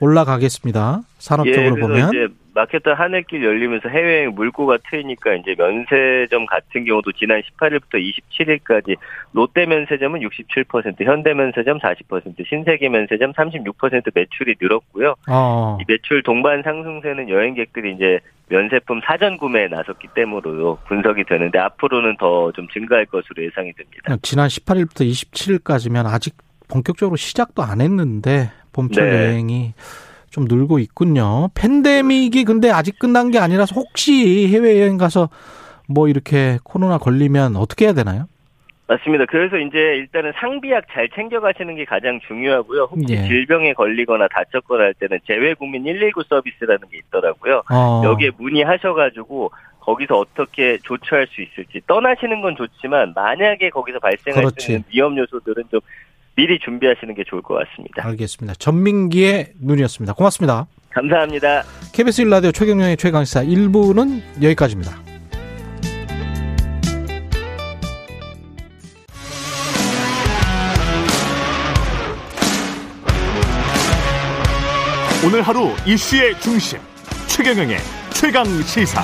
올라가겠습니다. 산업적으로 예, 보면 마켓다 하늘길 열리면서 해외여행 물꼬가 트이니까 이제 면세점 같은 경우도 지난 18일부터 27일까지 롯데 면세점은 67%, 현대 면세점 40%, 신세계 면세점 36% 매출이 늘었고요. 어, 이 매출 동반 상승세는 여행객들이 이제 면세품 사전 구매에 나섰기 때문으로 분석이 되는데 앞으로는 더 좀 증가할 것으로 예상이 됩니다. 지난 18일부터 27일까지면 아직 본격적으로 시작도 안 했는데 봄철 네. 여행이 좀 늘고 있군요. 팬데믹이 근데 아직 끝난 게 아니라서 혹시 해외 여행 가서 뭐 이렇게 코로나 걸리면 어떻게 해야 되나요? 맞습니다. 그래서 이제 일단은 상비약 잘 챙겨가시는 게 가장 중요하고요. 혹시 예. 질병에 걸리거나 다쳤거나 할 때는 재외국민 119 서비스라는 게 있더라고요. 어, 여기에 문의하셔가지고 거기서 어떻게 조처할 수 있을지 떠나시는 건 좋지만 만약에 거기서 발생할 그렇지. 수 있는 위험 요소들은 좀 미리 준비하시는 게 좋을 것 같습니다. 알겠습니다. 전민기의 눈이었습니다. 고맙습니다. 감사합니다. KBS 1라디오 최경영의 최강시사 1부는 여기까지입니다. 오늘 하루 이슈의 중심 최경영의 최강 시사.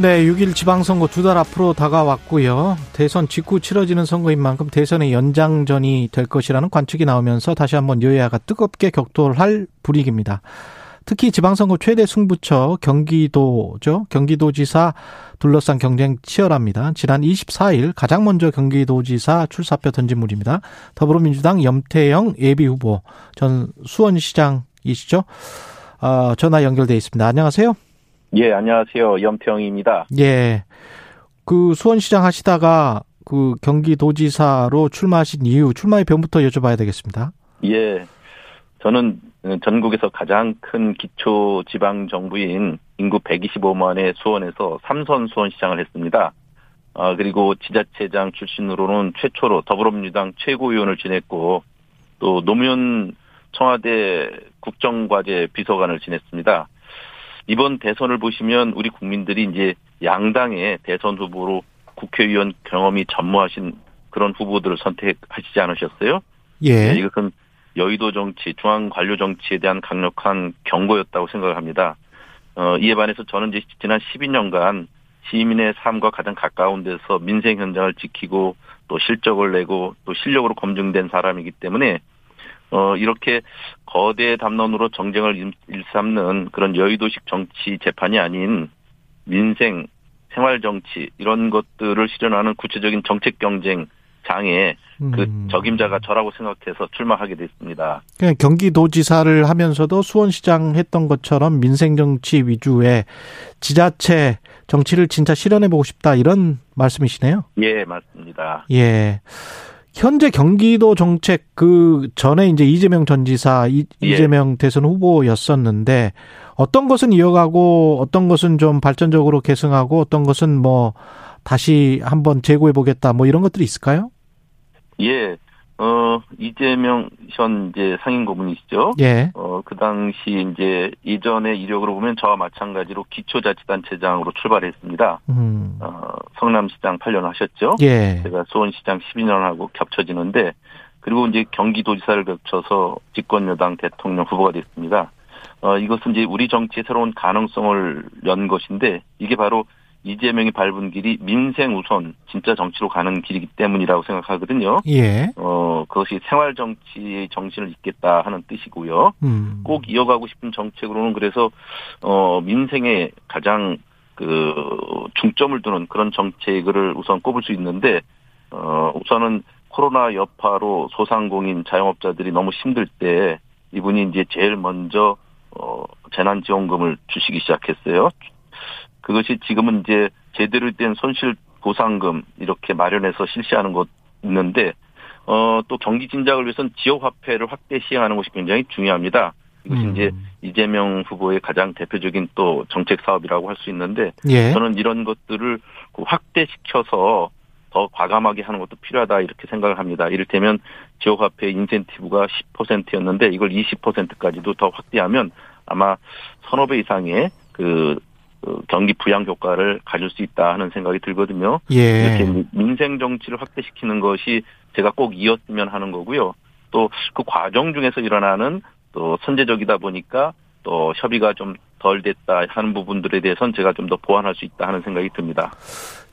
네, 6일 지방선거 두 달 앞으로 다가왔고요. 대선 직후 치러지는 선거인 만큼 대선의 연장전이 될 것이라는 관측이 나오면서 다시 한번 여야가 뜨겁게 격돌할 분위기입니다. 특히 지방선거 최대 승부처 경기도죠. 경기도지사 둘러싼 경쟁 치열합니다. 지난 24일 가장 먼저 경기도지사 출사표 던진 물입니다. 더불어민주당 염태영 예비후보 전 수원시장이시죠. 어, 전화 연결돼 있습니다. 안녕하세요. 예, 안녕하세요. 연평입니다. 예. 그 수원시장 하시다가 그 경기도지사로 출마하신 이유, 출마의 변부터 여쭤봐야 되겠습니다. 예. 저는 전국에서 가장 큰 기초 지방 정부인 인구 125만의 수원에서 삼선 수원시장을 했습니다. 아, 그리고 지자체장 출신으로는 최초로 더불어민주당 최고위원을 지냈고 또 노무현 청와대 국정과제 비서관을 지냈습니다. 이번 대선을 보시면 우리 국민들이 이제 양당의 대선 후보로 국회의원 경험이 전무하신 그런 후보들을 선택하시지 않으셨어요? 예. 네, 이것은 여의도 정치, 중앙 관료 정치에 대한 강력한 경고였다고 생각을 합니다. 어, 이에 반해서 저는 이제 지난 12년간 시민의 삶과 가장 가까운 데서 민생 현장을 지키고 또 실적을 내고 또 실력으로 검증된 사람이기 때문에 어, 이렇게 거대 담론으로 정쟁을 일삼는 그런 여의도식 정치 재판이 아닌 민생, 생활 정치 이런 것들을 실현하는 구체적인 정책 경쟁 장에 그 음. 적임자가 저라고 생각해서 출마하게 됐습니다. 그냥 경기도지사를 하면서도 수원시장 했던 것처럼 민생 정치 위주의 지자체 정치를 진짜 실현해 보고 싶다 이런 말씀이시네요. 예, 맞습니다. 예. 현재 경기도 정책 그 전에 이제 이재명 전 지사 이, 예. 이재명 대선 후보였었는데 어떤 것은 이어가고 어떤 것은 좀 발전적으로 계승하고 어떤 것은 뭐 다시 한번 재고해 보겠다 뭐 이런 것들이 있을까요? 예, 어, 이재명 현 이제 상임 고문이시죠? 예. 어, 그 당시 이제 이전의 이력으로 보면 저와 마찬가지로 기초자치단체장으로 출발했습니다. 음. 어, 성남시장 8년 하셨죠? 예. 제가 수원시장 12년하고 겹쳐지는데, 그리고 이제 경기도지사를 거쳐서 집권여당 대통령 후보가 됐습니다. 어, 이것은 이제 우리 정치의 새로운 가능성을 연 것인데, 이게 바로 이재명이 밟은 길이 민생 우선 진짜 정치로 가는 길이기 때문이라고 생각하거든요. 예. 어, 그것이 생활 정치의 정신을 잇겠다 하는 뜻이고요. 음. 꼭 이어가고 싶은 정책으로는 그래서 어 민생에 가장 그 중점을 두는 그런 정책을 우선 꼽을 수 있는데 어 우선은 코로나 여파로 소상공인 자영업자들이 너무 힘들 때 이분이 이제 제일 먼저 어 재난지원금을 주시기 시작했어요. 그것이 지금은 이제 제대로 된 손실 보상금 이렇게 마련해서 실시하는 것 있는데 어, 또 경기 진작을 위해서는 지역 화폐를 확대 시행하는 것이 굉장히 중요합니다. 이것이 음. 이제 이재명 후보의 가장 대표적인 또 정책 사업이라고 할 수 있는데 예. 저는 이런 것들을 그 확대시켜서 더 과감하게 하는 것도 필요하다 이렇게 생각을 합니다. 이를테면 지역 화폐 인센티브가 10%였는데 이걸 20%까지도 더 확대하면 아마 서너 배 이상의 그, 그 경기 부양 효과를 가질 수 있다 하는 생각이 들거든요. 예. 이렇게 민생 정치를 확대시키는 것이 제가 꼭 이었으면 하는 거고요. 또 그 과정 중에서 일어나는 또 선제적이다 보니까 또 협의가 좀 덜 됐다 하는 부분들에 대해서는 제가 좀 더 보완할 수 있다 하는 생각이 듭니다.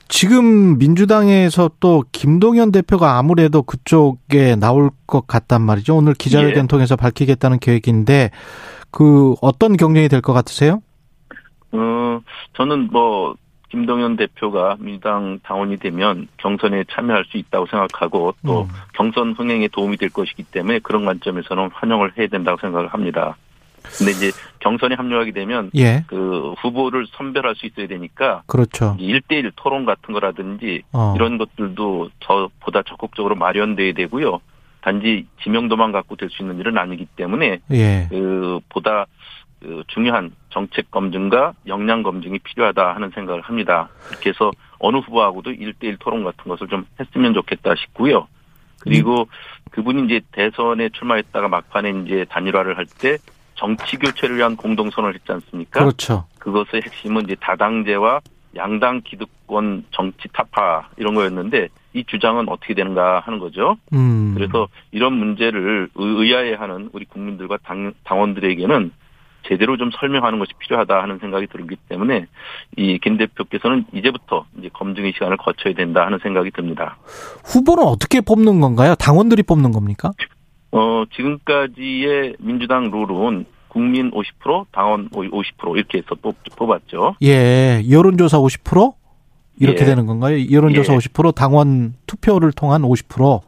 지금 민주당에서 또 김동연 대표가 아무래도 그쪽에 나올 것 같단 말이죠. 오늘 기자회견 예. 통해서 밝히겠다는 계획인데 그 어떤 경쟁이 될 것 같으세요? 어, 저는 뭐 김동연 대표가 민주당 당원이 되면 경선에 참여할 수 있다고 생각하고 또 음. 경선 흥행에 도움이 될 것이기 때문에 그런 관점에서는 환영을 해야 된다고 생각을 합니다. 근데 이제 경선에 합류하게 되면 예. 그 후보를 선별할 수 있어야 되니까 그렇죠. 일대일 토론 같은 거라든지 어. 이런 것들도 더 보다 적극적으로 마련돼야 되고요. 단지 지명도만 갖고 될 수 있는 일은 아니기 때문에 예. 그 보다 그 중요한 정책 검증과 역량 검증이 필요하다 하는 생각을 합니다. 이렇게 해서 어느 후보하고도 일대일 토론 같은 것을 좀 했으면 좋겠다 싶고요. 그리고 그분이 이제 대선에 출마했다가 막판에 이제 단일화를 할 때 정치 교체를 위한 공동선언을 했지 않습니까? 그렇죠. 그것의 핵심은 이제 다당제와 양당 기득권 정치 타파 이런 거였는데 이 주장은 어떻게 되는가 하는 거죠. 음. 그래서 이런 문제를 의- 의아해하는 우리 국민들과 당, 당원들에게는 제대로 좀 설명하는 것이 필요하다 하는 생각이 들기 때문에 이 김 대표께서는 이제부터 이제 검증의 시간을 거쳐야 된다 하는 생각이 듭니다. 후보는 어떻게 뽑는 건가요? 당원들이 뽑는 겁니까? 어, 지금까지의 민주당 룰은 국민 50%, 당원 50% 이렇게 해서 뽑, 뽑았죠. 예. 여론조사 50% 이렇게 예. 되는 건가요? 여론조사 예. 50% 당원 투표를 통한 50%.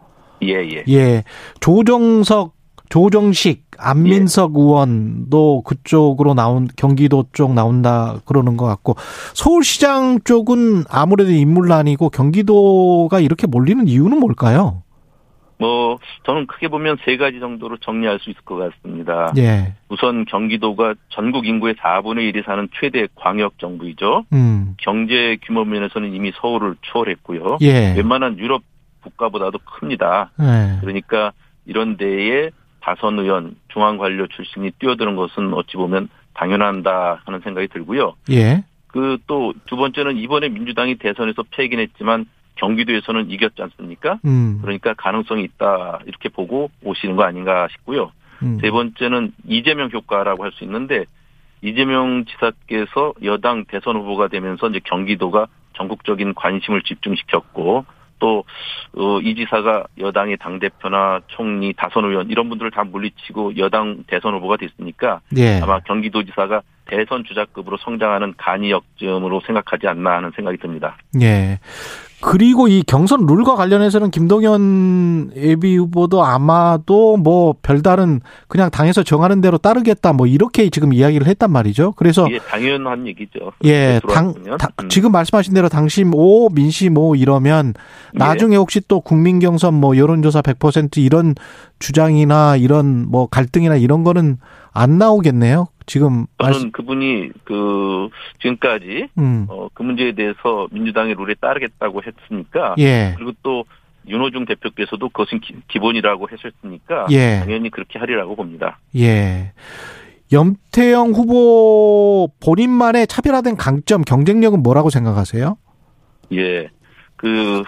예, 예. 예. 조정석, 조정식, 안민석 예. 의원도 그쪽으로 나온, 경기도 쪽 나온다 그러는 것 같고, 서울시장 쪽은 아무래도 인물난이고 경기도가 이렇게 몰리는 이유는 뭘까요? 뭐 저는 크게 보면 세 가지 정도로 정리할 수 있을 것 같습니다. 예. 우선 경기도가 전국 인구의 4분의 1이 사는 최대 광역 정부이죠. 음. 경제 규모 면에서는 이미 서울을 초월했고요. 예. 웬만한 유럽 국가보다도 큽니다. 예. 그러니까 이런 데에 다선 의원, 중앙 관료 출신이 뛰어드는 것은 어찌 보면 당연한다 하는 생각이 들고요. 예. 그 또 두 번째는 이번에 민주당이 대선에서 패긴 했지만 경기도에서는 이겼지 않습니까? 음. 그러니까 가능성이 있다 이렇게 보고 오시는 거 아닌가 싶고요. 음. 세 번째는 이재명 효과라고 할 수 있는데 이재명 지사께서 여당 대선 후보가 되면서 이제 경기도가 전국적인 관심을 집중시켰고 또 어, 이 지사가 여당의 당 대표나 총리, 다선 의원 이런 분들을 다 물리치고 여당 대선 후보가 됐으니까 예. 아마 경기도지사가 대선 주자급으로 성장하는 간이 역점으로 생각하지 않나 하는 생각이 듭니다. 예. 그리고 이 경선 룰과 관련해서는 김동연 예비 후보도 아마도 뭐 별다른 그냥 당에서 정하는 대로 따르겠다 뭐 이렇게 지금 이야기를 했단 말이죠. 그래서 이게 당연한 얘기죠. 예, 당, 들어왔으면. 당- 음. 지금 말씀하신 대로 당심 5, 민심 5 이러면 예. 나중에 혹시 또 국민 경선 뭐 여론조사 100% 이런 주장이나 이런 뭐 갈등이나 이런 거는 안 나오겠네요. 지금 말씀, 저는 그분이 그 지금까지 음, 어, 그 문제에 대해서 민주당의 룰에 따르겠다고 했으니까 예, 그리고 또 윤호중 대표께서도 그것은 기, 기본이라고 하셨으니까 예. 당연히 그렇게 하리라고 봅니다. 예. 염태영 후보 본인만의 차별화된 강점, 경쟁력은 뭐라고 생각하세요? 예. 그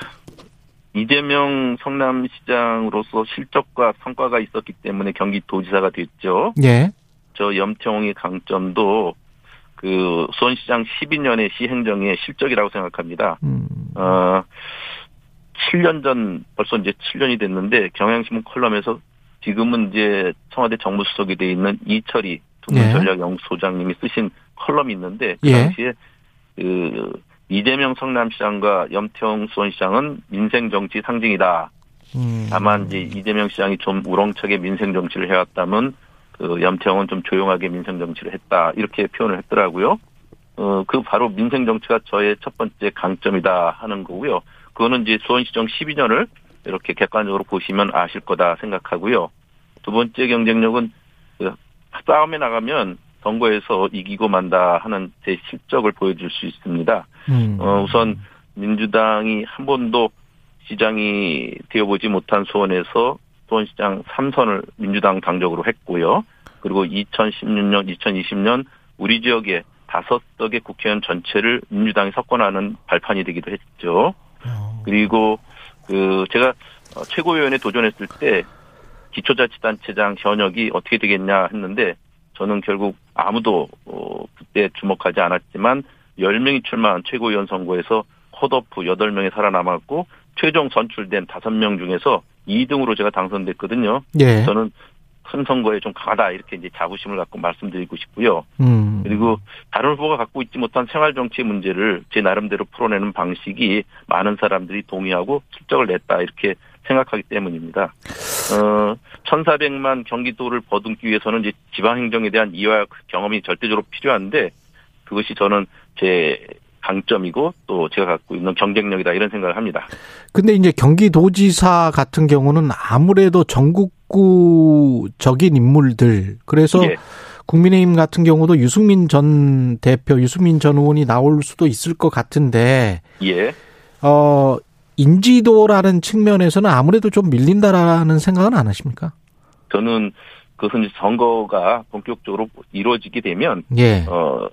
이재명 성남시장으로서 실적과 성과가 있었기 때문에 경기도지사가 됐죠. 예, 저 염태홍의 강점도 그 수원시장 12년의 시행정의 실적이라고 생각합니다. 음, 어, 7년 전 벌써 이제 7년이 됐는데 경향신문 컬럼에서 지금은 이제 청와대 정무수석이 돼 있는 이철이 예. 통일전략연구소장님이 쓰신 컬럼이 있는데 그 예. 당시에 그 이재명 성남시장과 염태홍 수원시장은 민생 정치 상징이다. 음. 다만 이제 이재명 시장이 좀 우렁차게 민생 정치를 해왔다면 그 염태홍은 좀 조용하게 민생 정치를 했다 이렇게 표현을 했더라고요. 어 그 바로 민생 정치가 저의 첫 번째 강점이다 하는 거고요. 그거는 이제 수원시정 12년을 이렇게 객관적으로 보시면 아실 거다 생각하고요. 두 번째 경쟁력은 그 싸움에 나가면 선거에서 이기고 만다 하는 제 실적을 보여줄 수 있습니다. 음. 어, 우선 민주당이 한 번도 시장이 되어보지 못한 수원에서 수원시장 3선을 민주당 당적으로 했고요. 그리고 2016년, 2020년 우리 지역에 다섯 석의 국회의원 전체를 민주당이 석권하는 발판이 되기도 했죠. 어. 그리고 그 제가 어, 최고위원에 도전했을 때 기초자치단체장 현역이 어떻게 되겠냐 했는데 저는 결국 아무도 어, 그때 주목하지 않았지만 10명이 출마한 최고위원 선거에서 컷오프 8명이 살아남았고 최종 선출된 5명 중에서 2등으로 제가 당선됐거든요. 예. 저는 큰 선거에 좀 강하다 이렇게 이제 자부심을 갖고 말씀드리고 싶고요. 음. 그리고 다른 후보가 갖고 있지 못한 생활 정치 문제를 제 나름대로 풀어내는 방식이 많은 사람들이 동의하고 실적을 냈다 이렇게 생각하기 때문입니다. 어, 1,400만 경기도를 버듬기 위해서는 이제 지방 행정에 대한 이화 경험이 절대적으로 필요한데 그것이 저는 제 강점이고 또 제가 갖고 있는 경쟁력이다 이런 생각을 합니다. 근데 이제 경기도지사 같은 경우는 아무래도 전국 구적인 인물들 그래서 예. 국민의힘 같은 경우도 유승민 전 대표, 유승민 전 의원이 나올 수도 있을 것 같은데 예. 어 인지도라는 측면에서는 아무래도 좀 밀린다라는 생각은 안 하십니까? 저는 그것은 선거가 본격적으로 이루어지게 되면 예. 어,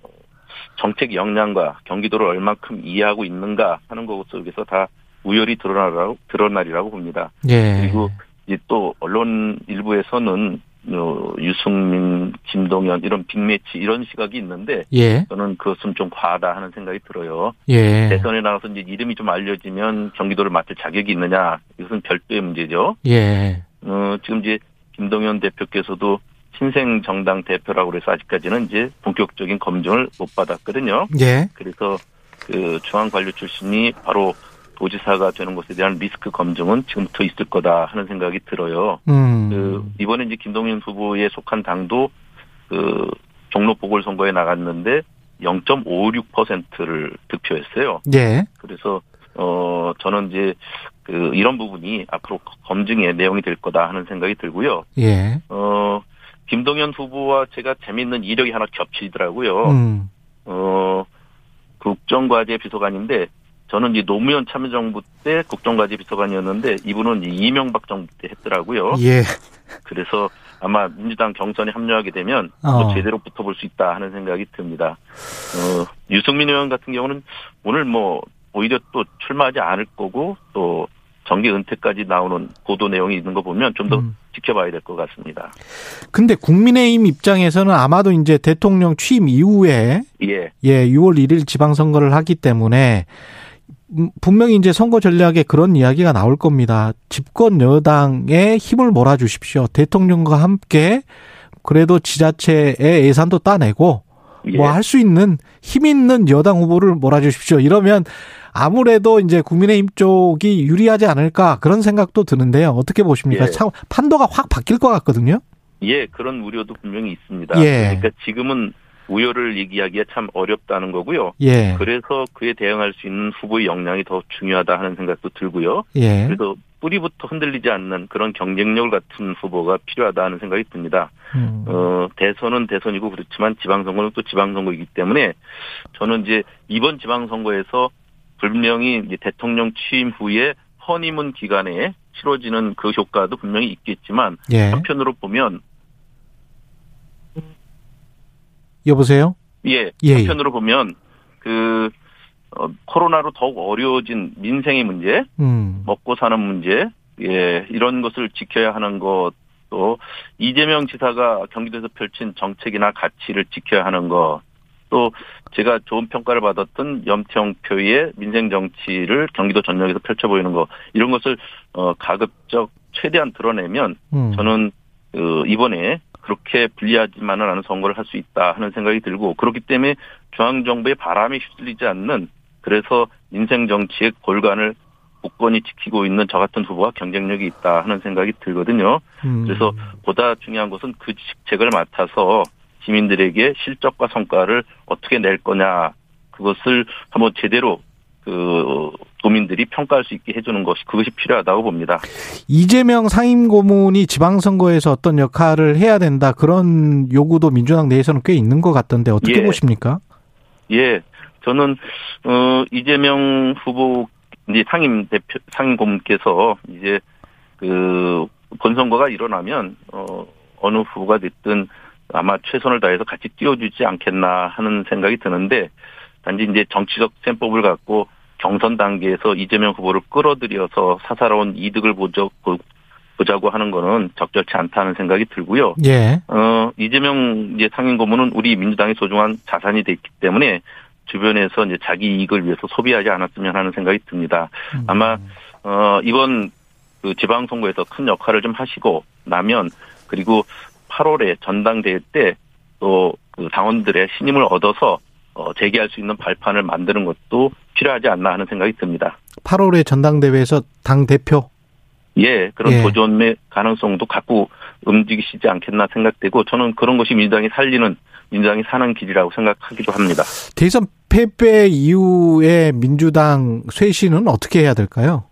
정책 역량과 경기도를 얼만큼 이해하고 있는가 하는 것 속에서 다 우열이 드러나라고, 드러나리라고 봅니다. 예. 그리고 또 언론 일부에서는 어, 유승민, 김동연 이런 빅매치 이런 시각이 있는데 예. 저는 그것은 좀 과하다 하는 생각이 들어요. 예. 대선에 나가서 이제 이름이 좀 알려지면 경기도를 맡을 자격이 있느냐 이것은 별도의 문제죠. 예. 어, 지금 이제 김동연 대표께서도 신생 정당 대표라고 그래서 아직까지는 이제 본격적인 검증을 못 받았거든요. 예. 그래서 그 중앙 관료 출신이 바로 도지사가 되는 것에 대한 리스크 검증은 지금부터 있을 거다 하는 생각이 들어요. 음. 그 이번에 이제 김동연 후보에 속한 당도 그 종로 보궐선거에 나갔는데 0.56%를 득표했어요. 예. 그래서 어 저는 이제 그 이런 부분이 앞으로 검증의 내용이 될 거다 하는 생각이 들고요. 예. 어 김동연 후보와 제가 재밌는 이력이 하나 겹치더라고요. 음. 어 국정과제 비서관인데 저는 이제 노무현 참여정부 때 국정과제 비서관이었는데 이분은 이명박 정부 때 했더라고요. 예. 그래서 아마 민주당 경선에 합류하게 되면 어. 또 제대로 붙어볼 수 있다 하는 생각이 듭니다. 어, 유승민 의원 같은 경우는 오늘 뭐 오히려 또 출마하지 않을 거고 또 정계 은퇴까지 나오는 보도 내용이 있는 거 보면 좀더 음. 지켜봐야 될 것 같습니다. 근데 국민의힘 입장에서는 아마도 이제 대통령 취임 이후에 예, 예, 6월 1일 지방선거를 하기 때문에 음, 분명히 이제 선거 전략에 그런 이야기가 나올 겁니다. 집권 여당에 힘을 몰아주십시오. 대통령과 함께 그래도 지자체의 예산도 따내고 예. 뭐할 수 있는 힘 있는 여당 후보를 몰아주십시오. 이러면 아무래도 이제 국민의힘 쪽이 유리하지 않을까 그런 생각도 드는데요. 어떻게 보십니까? 예. 참 판도가 확 바뀔 것 같거든요. 예, 그런 우려도 분명히 있습니다. 예. 그러니까 지금은 우려를 얘기하기가 참 어렵다는 거고요. 예, 그래서 그에 대응할 수 있는 후보의 역량이 더 중요하다 하는 생각도 들고요. 예, 그래서 뿌리부터 흔들리지 않는 그런 경쟁력을 갖춘 후보가 필요하다 하는 생각이 듭니다. 음, 어, 대선은 대선이고 그렇지만 지방선거는 또 지방선거이기 때문에 저는 이제 이번 지방선거에서 분명히 대통령 취임 후에 허니문 기간에 치러지는 그 효과도 분명히 있겠지만 예. 한편으로 보면 여보세요? 예, 예. 한편으로 보면 그 어, 코로나로 더욱 어려워진 민생의 문제, 음, 먹고 사는 문제, 예, 이런 것을 지켜야 하는 것, 또 이재명 지사가 경기도에서 펼친 정책이나 가치를 지켜야 하는 것, 또 제가 좋은 평가를 받았던 염태영 표의 민생 정치를 경기도 전역에서 펼쳐 보이는 것, 이런 것을 어 가급적 최대한 드러내면 음. 저는 어, 이번에 그렇게 불리하지만은 않은 선거를 할 수 있다 하는 생각이 들고 그렇기 때문에 중앙 정부의 바람에 휩쓸리지 않는 그래서 민생 정치의 골간을 굳건히 지키고 있는 저 같은 후보가 경쟁력이 있다 하는 생각이 들거든요. 음. 그래서 보다 중요한 것은 그 직책을 맡아서 시민들에게 실적과 성과를 어떻게 낼 거냐 그것을 한번 제대로 그 도민들이 평가할 수 있게 해주는 것이 그것이 필요하다고 봅니다. 이재명 상임고문이 지방선거에서 어떤 역할을 해야 된다 그런 요구도 민주당 내에서는 꽤 있는 것 같던데 어떻게 예. 보십니까? 예, 저는 어 이재명 후보 이제 상임 대표 상임 고문께서 이제 그 본선거가 일어나면 어 어느 후보가 됐든 아마 최선을 다해서 같이 띄워주지 않겠나 하는 생각이 드는데 단지 이제 정치적 셈법을 갖고 경선 단계에서 이재명 후보를 끌어들여서 사사로운 이득을 보자, 보- 보자고 하는 거는 적절치 않다는 생각이 들고요. 예. 어, 이재명 이제 상임 고문은 우리 민주당의 소중한 자산이 됐기 때문에 주변에서 이제 자기 이익을 위해서 소비하지 않았으면 하는 생각이 듭니다. 아마 어, 이번 그 지방선거에서 큰 역할을 좀 하시고 나면 그리고 8월에 전당대회 때 또 그 당원들의 신임을 얻어서 어, 재개할 수 있는 발판을 만드는 것도 필요하지 않나 하는 생각이 듭니다. 8월에 전당대회에서 당 대표 예, 그런 예. 도전의 가능성도 갖고 움직이시지 않겠나 생각되고 저는 그런 것이 민주당이 살리는 민주당이 사는 길이라고 생각하기도 합니다. 대선 패배 이후에 민주당 쇄신은 어떻게 해야 될까요?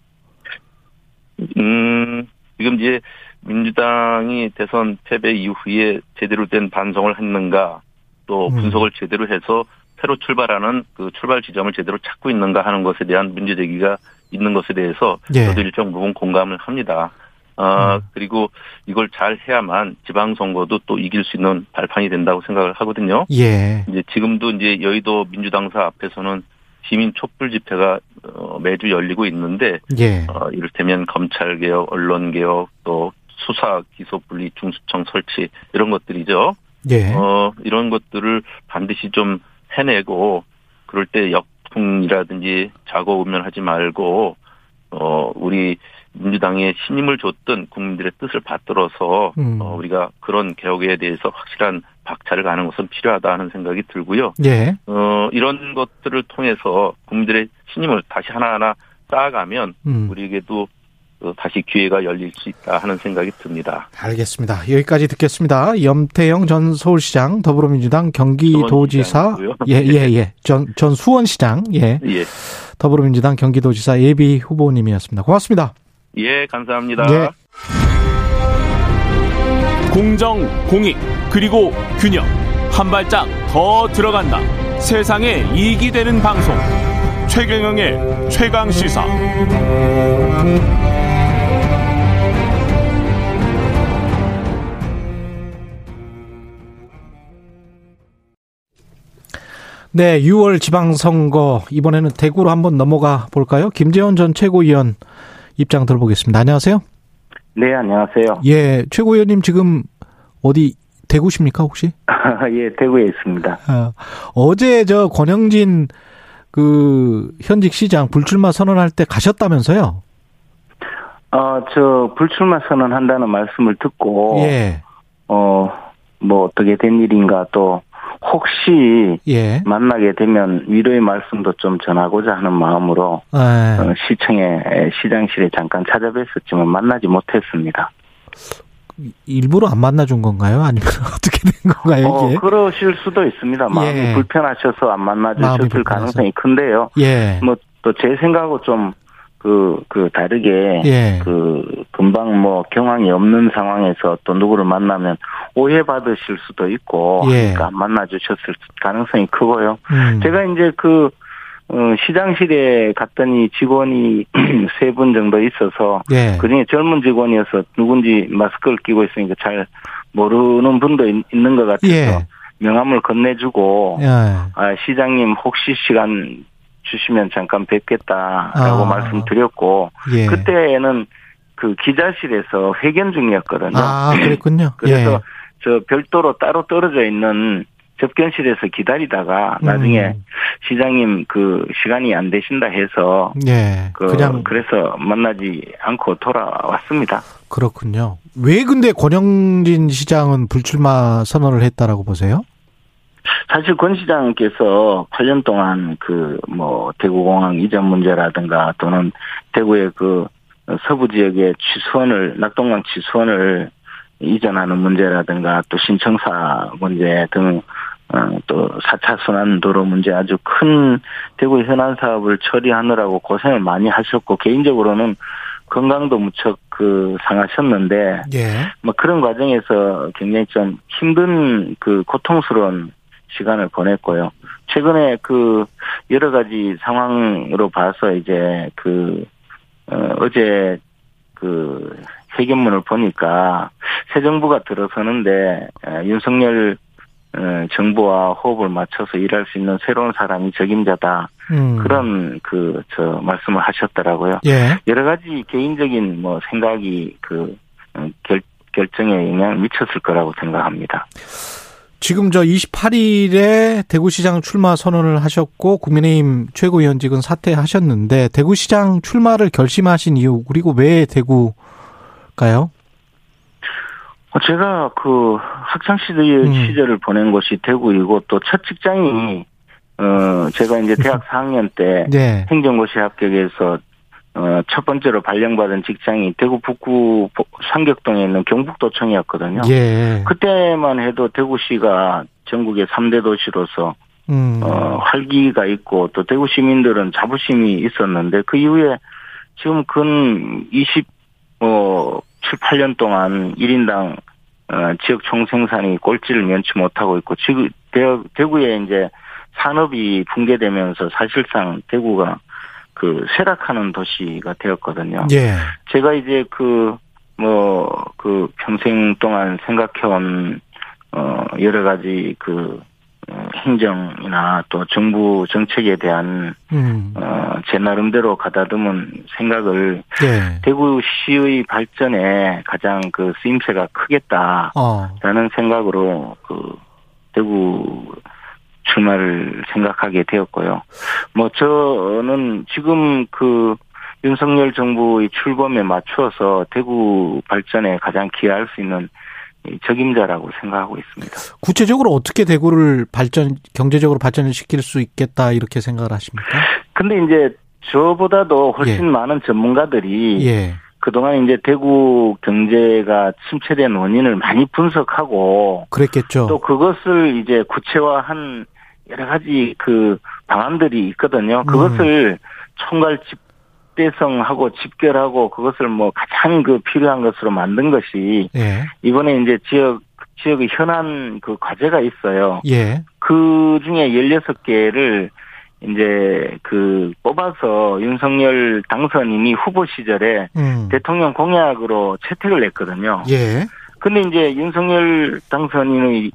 음, 지금 이제 민주당이 대선 패배 이후에 제대로 된 반성을 했는가 또 음. 분석을 제대로 해서 새로 출발하는 그 출발 지점을 제대로 찾고 있는가 하는 것에 대한 문제 제기가 있는 것에 대해서 예. 저도 일정 부분 공감을 합니다. 어, 음. 그리고 이걸 잘 해야만 지방선거도 또 이길 수 있는 발판이 된다고 생각을 하거든요. 예. 이제 지금도 이제 여의도 민주당사 앞에서는 시민 촛불 집회가 어, 매주 열리고 있는데 예. 어, 이를테면 검찰 개혁, 언론 개혁, 또 수사 기소 분리 중수청 설치 이런 것들이죠. 예. 어, 이런 것들을 반드시 좀 해내고 그럴 때 역풍이라든지 자고 우면하지 말고 어, 우리 민주당에 신임을 줬던 국민들의 뜻을 받들어서 음. 어, 우리가 그런 개혁에 대해서 확실한 박차를 가는 것은 필요하다 하는 생각이 들고요. 예. 어, 이런 것들을 통해서 국민들의 신임을 다시 하나하나 쌓아가면 음. 우리에게도 어, 다시 기회가 열릴 수 있다 하는 생각이 듭니다. 알겠습니다. 여기까지 듣겠습니다. 염태영 전 서울시장 더불어민주당 경기도지사 예예예 예, 예. 전, 전 수원시장 예. 예. 더불어민주당 경기도지사 예비 후보님이었습니다. 고맙습니다. 예, 감사합니다. 예. 공정, 공익, 그리고 균형. 한 발짝 더 들어간다. 세상에 이익이 되는 방송. 최경영의 최강 시사. 네, 6월 지방선거 이번에는 대구로 한번 넘어가 볼까요? 김재원 전 최고위원 입장 들어보겠습니다. 안녕하세요. 네, 안녕하세요. 예, 최고위원님 지금 어디 대구십니까 혹시? 예, 대구에 있습니다. 어, 어제 저 권영진 그 현직 시장 불출마 선언할 때 가셨다면서요? 어, 저 불출마 선언한다는 말씀을 듣고 예. 어, 뭐 어떻게 된 일인가 또 혹시 예. 만나게 되면 위로의 말씀도 좀 전하고자 하는 마음으로 예. 어, 시청에 시장실에 잠깐 찾아뵀었지만 만나지 못했습니다. 일부러 안 만나준 건가요? 아니면 어떻게 된 건가요, 어, 이게? 그러실 수도 있습니다. 마음이 예. 불편하셔서 안 만나주셨을. 가능성이 큰데요. 예. 뭐또 제 생각하고 좀 그, 그 다르게 예. 그 금방 뭐 경황이 없는 상황에서 또 누구를 만나면 오해받으실 수도 있고 예. 그러니까 안 만나주셨을 가능성이 크고요. 음. 제가 이제 그 어, 시장실에 갔더니 직원이 세 분 정도 있어서 예. 그 중에 젊은 직원이어서 누군지 마스크를 끼고 있으니까 잘 모르는 분도 있, 는것 같아서 예. 명함을 건네주고 예. 아, 시장님 혹시 시간 주시면 잠깐 뵙겠다라고 아. 말씀드렸고 예. 그때는 그 기자실에서 회견 중이었거든요. 아, 그랬군요. 그래서 예. 저 별도로 따로 떨어져 있는 접견실에서 기다리다가 나중에 음. 시장님 그 시간이 안 되신다 해서 예. 그 그냥 그래서 만나지 않고 돌아왔습니다. 그렇군요. 왜 근데 권영진 시장은 불출마 선언을 했다라고 보세요? 사실 권 시장께서 8년 동안 그 뭐 대구공항 이전 문제라든가 또는 대구의 그 서부 지역의 취수원을 낙동강 취수원을 이전하는 문제라든가 또 신청사 문제 등 어, 또 4차 순환 도로 문제 아주 큰 대구 현안 사업을 처리하느라고 고생을 많이 하셨고 개인적으로는 건강도 무척 그 상하셨는데 예. 뭐 그런 과정에서 굉장히 좀 힘든 그 고통스러운 시간을 보냈고요. 최근에 그 여러 가지 상황으로 봐서 이제 그 어, 어제 그 회견문을 보니까 새 정부가 들어서는데 어, 윤석열 어, 정부와 호흡을 맞춰서 일할 수 있는 새로운 사람이 적임자다 음. 그런 그 저 말씀을 하셨더라고요. 예. 여러 가지 개인적인 뭐 생각이 그 어, 결, 결정에 영향을 미쳤을 거라고 생각합니다. 지금 저 28일에 대구시장 출마 선언을 하셨고 국민의힘 최고위원직은 사퇴하셨는데 대구시장 출마를 결심하신 이유 그리고 왜 대구가요? 어, 제가 그 학창 시절 음. 시절을 보낸 곳이 대구이고 또 첫 직장이 어 제가 이제 대학 4학년 때 네. 행정고시 합격해서 어 첫 번째로 발령받은 직장이 대구 북구 보- 삼격동에 있는 경북도청이었거든요. 예. 그때만 해도 대구시가 전국의 3대 도시로서 음. 어, 활기가 있고 또 대구 시민들은 자부심이 있었는데 그 이후에 지금 근 20, 어, 7, 8년 동안 1인당 어, 지역 총생산이 꼴찌를 면치 못하고 있고 지금 대, 대구에 이제 산업이 붕괴되면서 사실상 대구가 그 쇠락하는 도시가 되었거든요. 예. 제가 이제 그, 뭐, 그 평생 동안 생각해온, 어, 여러 가지 그, 어, 행정이나 또 정부 정책에 대한, 음. 어, 제 나름대로 가다듬은 생각을 예. 대구시의 발전에 가장 그 쓰임새가 크겠다라는 어. 생각으로 그, 대구 출마를 생각하게 되었고요. 뭐 저는 지금 그 윤석열 정부의 출범에 맞추어서 대구 발전에 가장 기여할 수 있는 이 적임자라고 생각하고 있습니다. 구체적으로 어떻게 대구를 발전 경제적으로 발전을 시킬 수 있겠다 이렇게 생각을 하십니까? 근데 이제 저보다도 훨씬 예. 많은 전문가들이 예. 그동안 이제 대구 경제가 침체된 원인을 많이 분석하고 그랬겠죠. 또 그것을 이제 구체화한 여러 가지 그 방안들이 있거든요. 그것을 총괄 집대성하고 집결하고 그것을 뭐 가장 그 필요한 것으로 만든 것이 예. 이번에 이제 지역 지역의 현안 그 과제가 있어요. 예. 그 중에 16개를 이제 그 뽑아서 윤석열 당선인이 후보 시절에 음. 대통령 공약으로 채택을 했거든요. 예. 근데 이제 윤석열 당선인의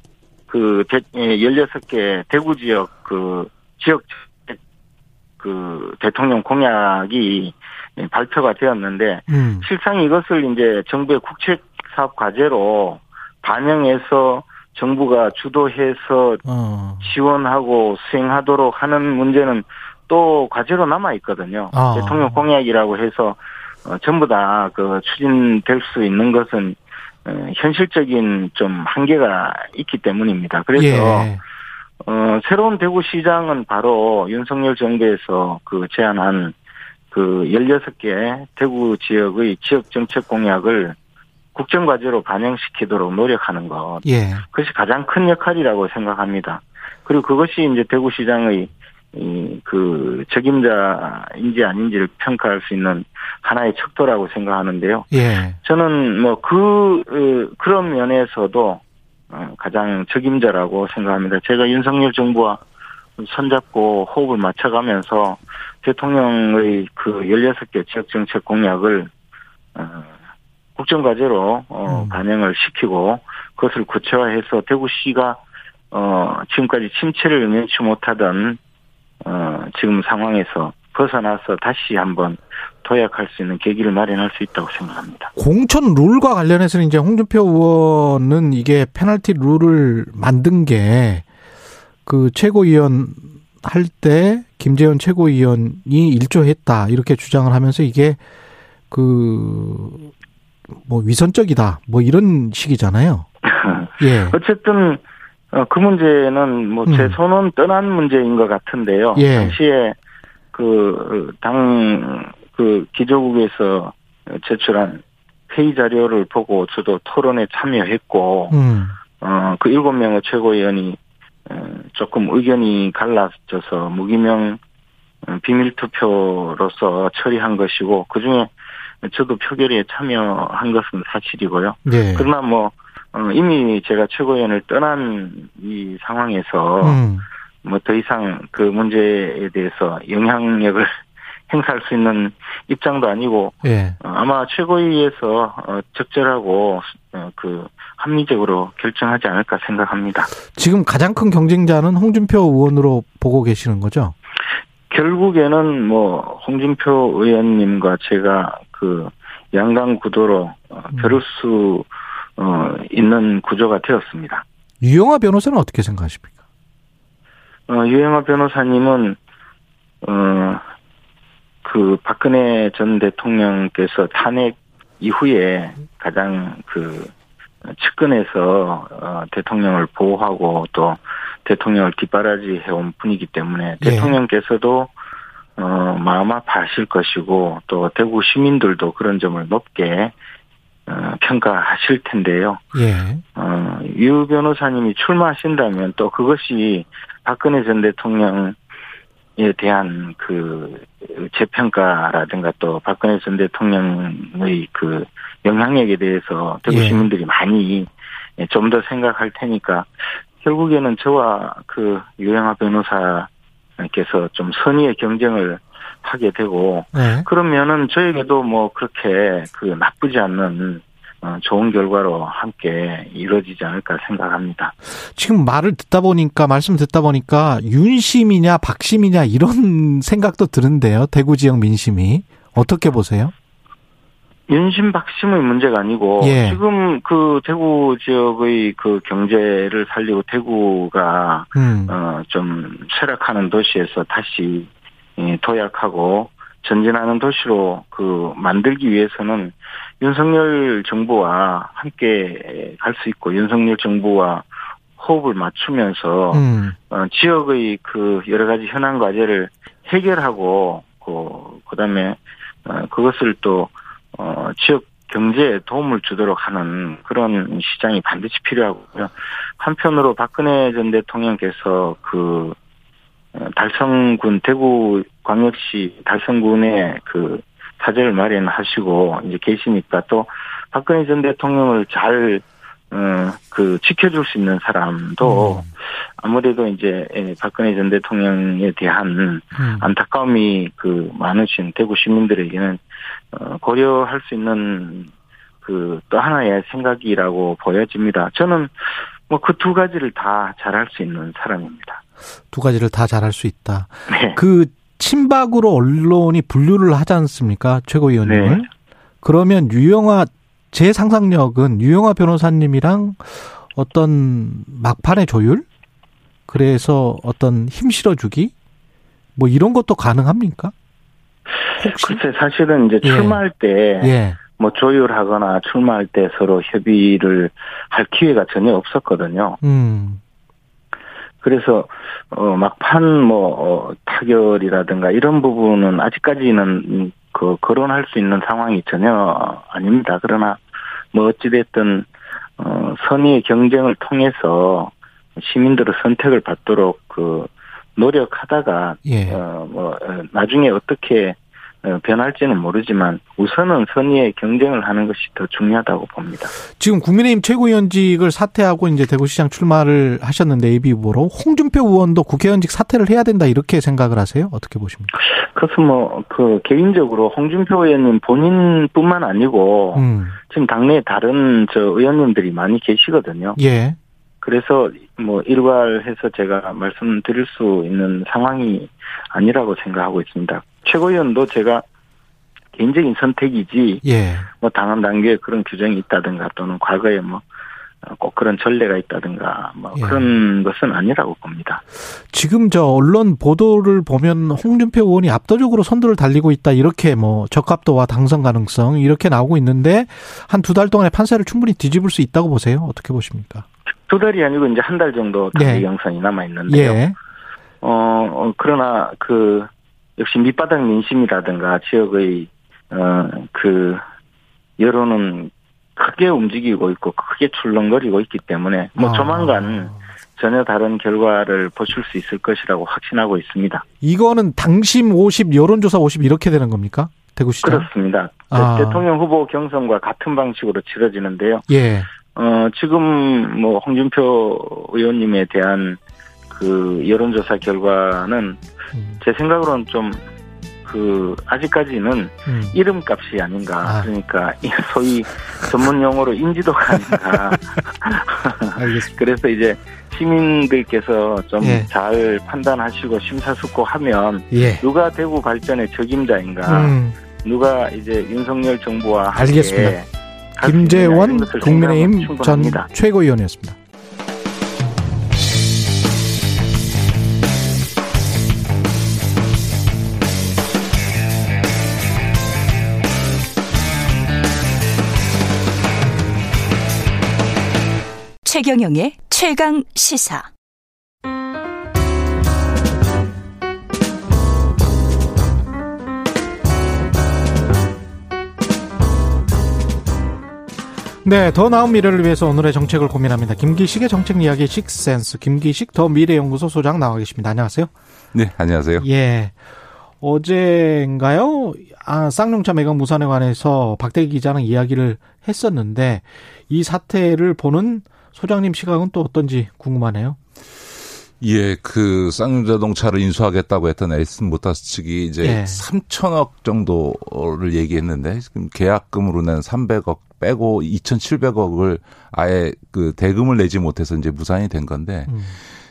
그 대, 16개 대구 지역 그 지역 그 대통령 공약이 발표가 되었는데 음. 실상 이것을 이제 정부의 국책 사업 과제로 반영해서 정부가 주도해서 어. 지원하고 수행하도록 하는 문제는 또 과제로 남아 있거든요. 아. 대통령 공약이라고 해서 어, 전부 다 그 추진될 수 있는 것은 어, 현실적인 좀 한계가 있기 때문입니다. 그래서 예. 어, 새로운 대구시장은 바로 윤석열 정부에서 그 제안한 그 16개 대구 지역의 지역 정책 공약을 국정과제로 반영시키도록 노력하는 것. 예. 그것이 가장 큰 역할이라고 생각합니다. 그리고 그것이 이제 대구시장의 이, 그, 적임자인지 아닌지를 평가할 수 있는 하나의 척도라고 생각하는데요. 예. 저는 뭐 그, 어, 그런 면에서도 어, 가장 적임자라고 생각합니다. 제가 윤석열 정부와 손잡고 호흡을 맞춰가면서 대통령의 그 16개 지역정책 공약을, 어, 국정과제로, 어, 음. 반영을 시키고 그것을 구체화해서 대구시가, 어, 지금까지 침체를 면치 못하던, 어, 지금 상황에서 벗어나서 다시 한번 도약할 수 있는 계기를 마련할 수 있다고 생각합니다. 공천 룰과 관련해서는 이제 홍준표 의원은 이게 페널티 룰을 만든 게 그 최고위원 할 때 김재현 최고위원이 일조했다 이렇게 주장을 하면서 이게 그 뭐 위선적이다 뭐 이런 식이잖아요. 예. 어쨌든 어, 그 문제는 뭐제 음. 손은 떠난 문제인 것 같은데요. 예. 당시에 그당그 기조국에서 제출한 회의 자료를 보고 저도 토론에 참여했고 음. 어, 그 일곱 명의 최고위원이 어, 조금 의견이 갈라져서 무기명 어, 비밀 투표로서 처리한 것이고 그 중에 저도 표결에 참여한 것은 사실이고요. 예. 그러나 뭐 어, 이미 제가 최고위원을 떠난 이 상황에서 음. 뭐더 이상 그 문제에 대해서 영향력을 행사할 수 있는 입장도 아니고 예. 어, 아마 최고위에서 어, 적절하고 어, 그 합리적으로 결정하지 않을까 생각합니다. 지금 가장 큰 경쟁자는 홍준표 의원으로 보고 계시는 거죠? 결국에는 뭐 홍준표 의원님과 제가 그 양강 구도로 어, 음. 수 어, 있는 구조가 되었습니다. 유영아 변호사는 어떻게 생각하십니까? 어, 유영아 변호사님은 어, 그 박근혜 전 대통령께서 탄핵 이후에 가장 그 측근에서 어, 대통령을 보호하고 또 대통령을 뒷바라지 해온 분이기 때문에 예. 대통령께서도 어, 마음 아파하실 것이고 또 대구 시민들도 그런 점을 높게 어, 평가하실 텐데요. 예. 어, 유 변호사님이 출마하신다면 또 그것이 박근혜 전 대통령에 대한 그 재평가라든가 또 박근혜 전 대통령의 그 영향력에 대해서 대구 예. 시민들이 많이 좀 더 생각할 테니까 결국에는 저와 그 유영아 변호사께서 좀 선의의 경쟁을 하게 되고 네. 그러면은 저에게도 뭐 그렇게 그 나쁘지 않는 어, 좋은 결과로 함께 이루어지지 않을까 생각합니다. 지금 말을 듣다 보니까 말씀 듣다 보니까 윤심이냐 박심이냐 이런 생각도 드는데요. 대구 지역 민심이 어떻게 보세요? 윤심 박심의 문제가 아니고 예. 지금 그 대구 지역의 그 경제를 살리고 대구가 음. 어좀 쇠락하는 도시에서 다시 예, 도약하고 전진하는 도시로 그 만들기 위해서는 윤석열 정부와 함께 갈 수 있고 윤석열 정부와 호흡을 맞추면서 음. 어, 지역의 그 여러 가지 현안 과제를 해결하고 그 그다음에 어, 그것을 또 어, 지역 경제에 도움을 주도록 하는 그런 시장이 반드시 필요하고요. 한편으로 박근혜 전 대통령께서 그 어, 달성군 대구 광역시 달성군에 그 사저를 마련하시고 이제 계시니까 또 박근혜 전 대통령을 잘 어, 그, 지켜줄 수 있는 사람도, 음. 아무래도 이제, 예, 박근혜 전 대통령에 대한 음. 안타까움이 그, 많으신 대구 시민들에게는, 어, 고려할 수 있는 그, 또 하나의 생각이라고 보여집니다. 저는 뭐 그 두 가지를 다 잘할 수 있는 사람입니다. 두 가지를 다 잘할 수 있다. 네. 그, 친박으로 언론이 분류를 하지 않습니까? 최고위원님을. 네. 그러면 유영아 제 상상력은 유영아 변호사님이랑 어떤 막판의 조율? 그래서 어떤 힘 실어주기? 뭐 이런 것도 가능합니까? 혹시? 글쎄, 사실은 이제 예. 출마할 예. 때, 예. 뭐 조율하거나 출마할 때 서로 협의를 할 기회가 전혀 없었거든요. 음. 그래서, 어, 막판 뭐, 어, 타결이라든가 이런 부분은 아직까지는 그 거론할 수 있는 상황이 전혀 아닙니다. 그러나 뭐 어찌됐든 어 선의의 경쟁을 통해서 시민들의 선택을 받도록 그 노력하다가 예. 어뭐 나중에 어떻게 어, 변할지는 모르지만 우선은 선의의 경쟁을 하는 것이 더 중요하다고 봅니다. 지금 국민의힘 최고위원직을 사퇴하고 이제 대구시장 출마를 하셨는데 예비 후보로 홍준표 의원도 국회의원직 사퇴를 해야 된다 이렇게 생각을 하세요? 어떻게 보십니까? 그것은 뭐그 개인적으로 홍준표 의원님 본인뿐만 아니고 음. 지금 당내에 다른 저 의원님들이 많이 계시거든요. 예. 그래서 뭐 일괄해서 제가 말씀드릴 수 있는 상황이 아니라고 생각하고 있습니다. 최고위원도 제가 개인적인 선택이지 예. 뭐 당헌 단계에 그런 규정이 있다든가 또는 과거에 뭐 꼭 그런 전례가 있다든가 뭐 예. 그런 것은 아니라고 봅니다. 지금 저 언론 보도를 보면 홍준표 의원이 압도적으로 선두를 달리고 있다 이렇게 뭐 적합도와 당선 가능성 이렇게 나오고 있는데 한 두 달 동안의 판세를 충분히 뒤집을 수 있다고 보세요. 어떻게 보십니까? 두 달이 아니고 이제 한 달 정도 단기 예. 경선이 남아 있는데요. 어 그러나 그 역시 밑바닥 민심이라든가 지역의 어그 여론은 크게 움직이고 있고 크게 출렁거리고 있기 때문에 뭐 아. 조만간 전혀 다른 결과를 보실 수 있을 것이라고 확신하고 있습니다. 이거는 당심 50, 여론조사 50 이렇게 되는 겁니까? 대구시장? 그렇습니다. 아. 대통령 후보 경선과 같은 방식으로 치러지는데요. 예. 어, 지금 뭐 홍준표 의원님에 대한 그 여론조사 결과는 음. 제 생각으로는 좀 그 아직까지는 음. 이름값이 아닌가 아. 그러니까 소위 전문 용어로 인지도가 아닌가 그래서 이제 시민들께서 좀잘 예. 판단하시고 심사숙고하면 예. 누가 대구 발전의 적임자인가 음. 누가 이제 윤석열 정부와 알겠습니다. 김재원 국민의힘 전 최고위원이었습니다. 최경영의 최강 시사. 네, 더 나은 미래를 위해서 오늘의 정책을 고민합니다. 김기식의 정책 이야기 식센스 김기식 더 미래연구소 소장 나와 계십니다. 안녕하세요. 네, 안녕하세요. 예. 어제인가요? 아, 쌍용차 매각 무산에 관해서 박대기 기자는 이야기를 했었는데 이 사태를 보는 소장님 시각은 또 어떤지 궁금하네요. 예, 그 쌍용자동차를 인수하겠다고 했던 에디슨 모터스 측이 이제 예. 3천억 정도를 얘기했는데 지금 계약금으로 낸 300억 빼고 2,700억을 아예 그 대금을 내지 못해서 이제 무산이 된 건데 음.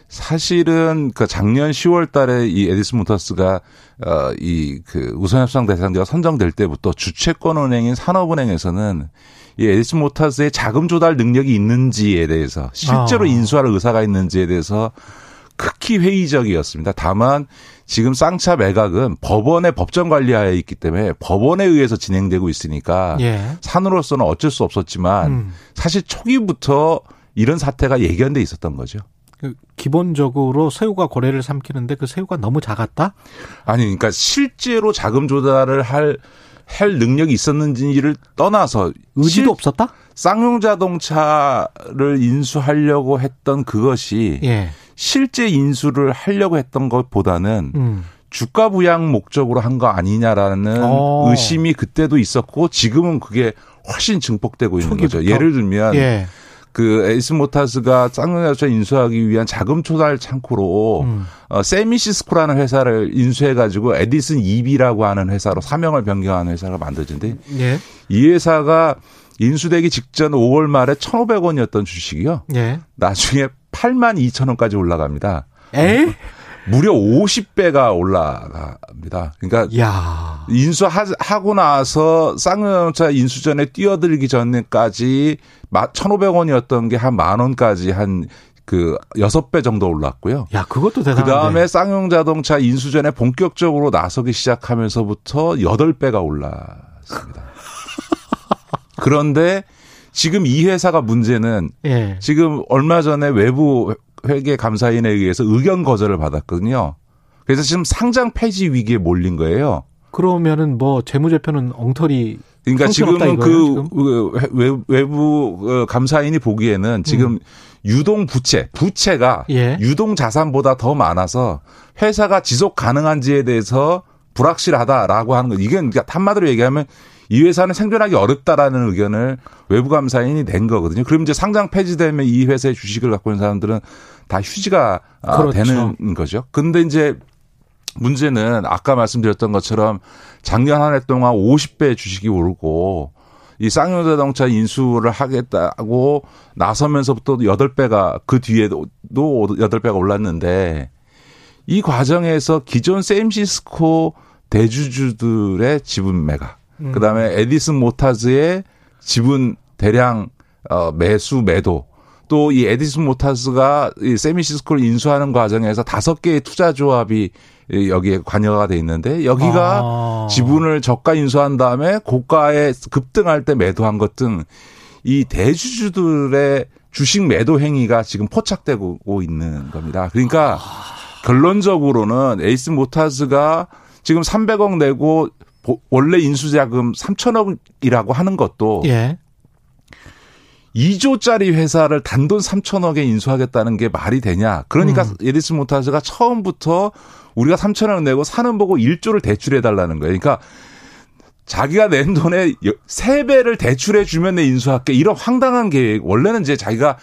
사실은 그 작년 10월 달에 이 에디슨 모터스가 어 이 그 우선 협상 대상자가 선정될 때부터 주채권 은행인 산업은행에서는 이 에디슨 모터스의 자금 조달 능력이 있는지에 대해서 실제로 아. 인수할 의사가 있는지에 대해서 극히 회의적이었습니다. 다만 지금 쌍차 매각은 법원의 법정 관리하에 있기 때문에 법원에 의해서 진행되고 있으니까 예. 산으로서는 어쩔 수 없었지만 음. 사실 초기부터 이런 사태가 예견돼 있었던 거죠. 그 기본적으로 새우가 고래를 삼키는데 그 새우가 너무 작았다? 아니, 그러니까 실제로 자금 조달을 할 할 능력이 있었는지를 떠나서 의지도 실- 없었다? 쌍용 자동차를 인수하려고 했던 그것이 예. 실제 인수를 하려고 했던 것보다는 음. 주가 부양 목적으로 한 거 아니냐라는 어. 의심이 그때도 있었고 지금은 그게 훨씬 증폭되고 있는 거죠. 초기부터. 예를 들면 예. 그 에디슨 모터스가 쌍용 자동차 인수하기 위한 자금 조달 창구로 음. 어, 쎄미시스코라는 회사를 인수해가지고 에디슨 EV라고 하는 회사로 사명을 변경하는 회사가 만들어진데 예. 이 회사가 인수되기 직전 5월 말에 1,500원이었던 주식이요. 예. 나중에 8만 2천 원까지 올라갑니다. 에? 무려 50배가 올라갑니다. 그러니까 야. 인수하고 나서 쌍용자동차 인수전에 뛰어들기 전까지 1,500원이었던 게 한 만 원까지 한그 6배 정도 올랐고요. 야, 그것도 그 대단한데. 다음에 쌍용 자동차 인수 전에 본격적으로 나서기 시작하면서부터 8배가 올랐습니다. 그런데 지금 이 회사가 문제는 예. 지금 얼마 전에 외부 회계 감사인에 의해서 의견 거절을 받았거든요. 그래서 지금 상장 폐지 위기에 몰린 거예요. 그러면은 뭐 재무제표는 엉터리 그러니까 지금은 그 지금? 외- 외부 어, 감사인이 보기에는 지금 유동 부채, 부채가 예. 유동 자산보다 더 많아서 회사가 지속 가능한지에 대해서 불확실하다라고 하는 거. 이게 그러니까 한마디로 얘기하면 이 회사는 생존하기 어렵다라는 의견을 외부 감사인이 낸 거거든요. 그럼 이제 상장 폐지되면 이 회사의 주식을 갖고 있는 사람들은 다 휴지가 아, 그렇죠. 되는 거죠. 근데 이제 문제는 아까 말씀드렸던 것처럼 작년 한 해 동안 50배 주식이 오르고 이 쌍용 자동차 인수를 하겠다고 나서면서부터 8배가 그 뒤에도 8배가 올랐는데 이 과정에서 기존 쎄미시스코 대주주들의 지분 매각, 음. 그다음에 에디슨 모터스의 지분 대량 어 매수 매도 또 이 에디슨 모터스가 이 쎄미시스코를 인수하는 과정에서 다섯 개의 투자 조합이 이 여기에 관여가 돼 있는데 여기가 아. 지분을 저가 인수한 다음에 고가에 급등할 때 매도한 것 등 이 대주주들의 주식 매도 행위가 지금 포착되고 있는 겁니다. 그러니까 결론적으로는 에디슨 모터스가 지금 300억 내고 보- 원래 인수자금 3천억이라고 하는 것도 예. 2조짜리 회사를 단돈 3천억에 인수하겠다는 게 말이 되냐. 그러니까 음. 에디슨 모터스가 처음부터 우리가 3천억 내고 사는 보고 1조를 대출해 달라는 거예요. 그러니까 자기가 낸 돈의 3배를 대출해 주면 내 인수할게. 이런 황당한 계획. 원래는 이제 자기가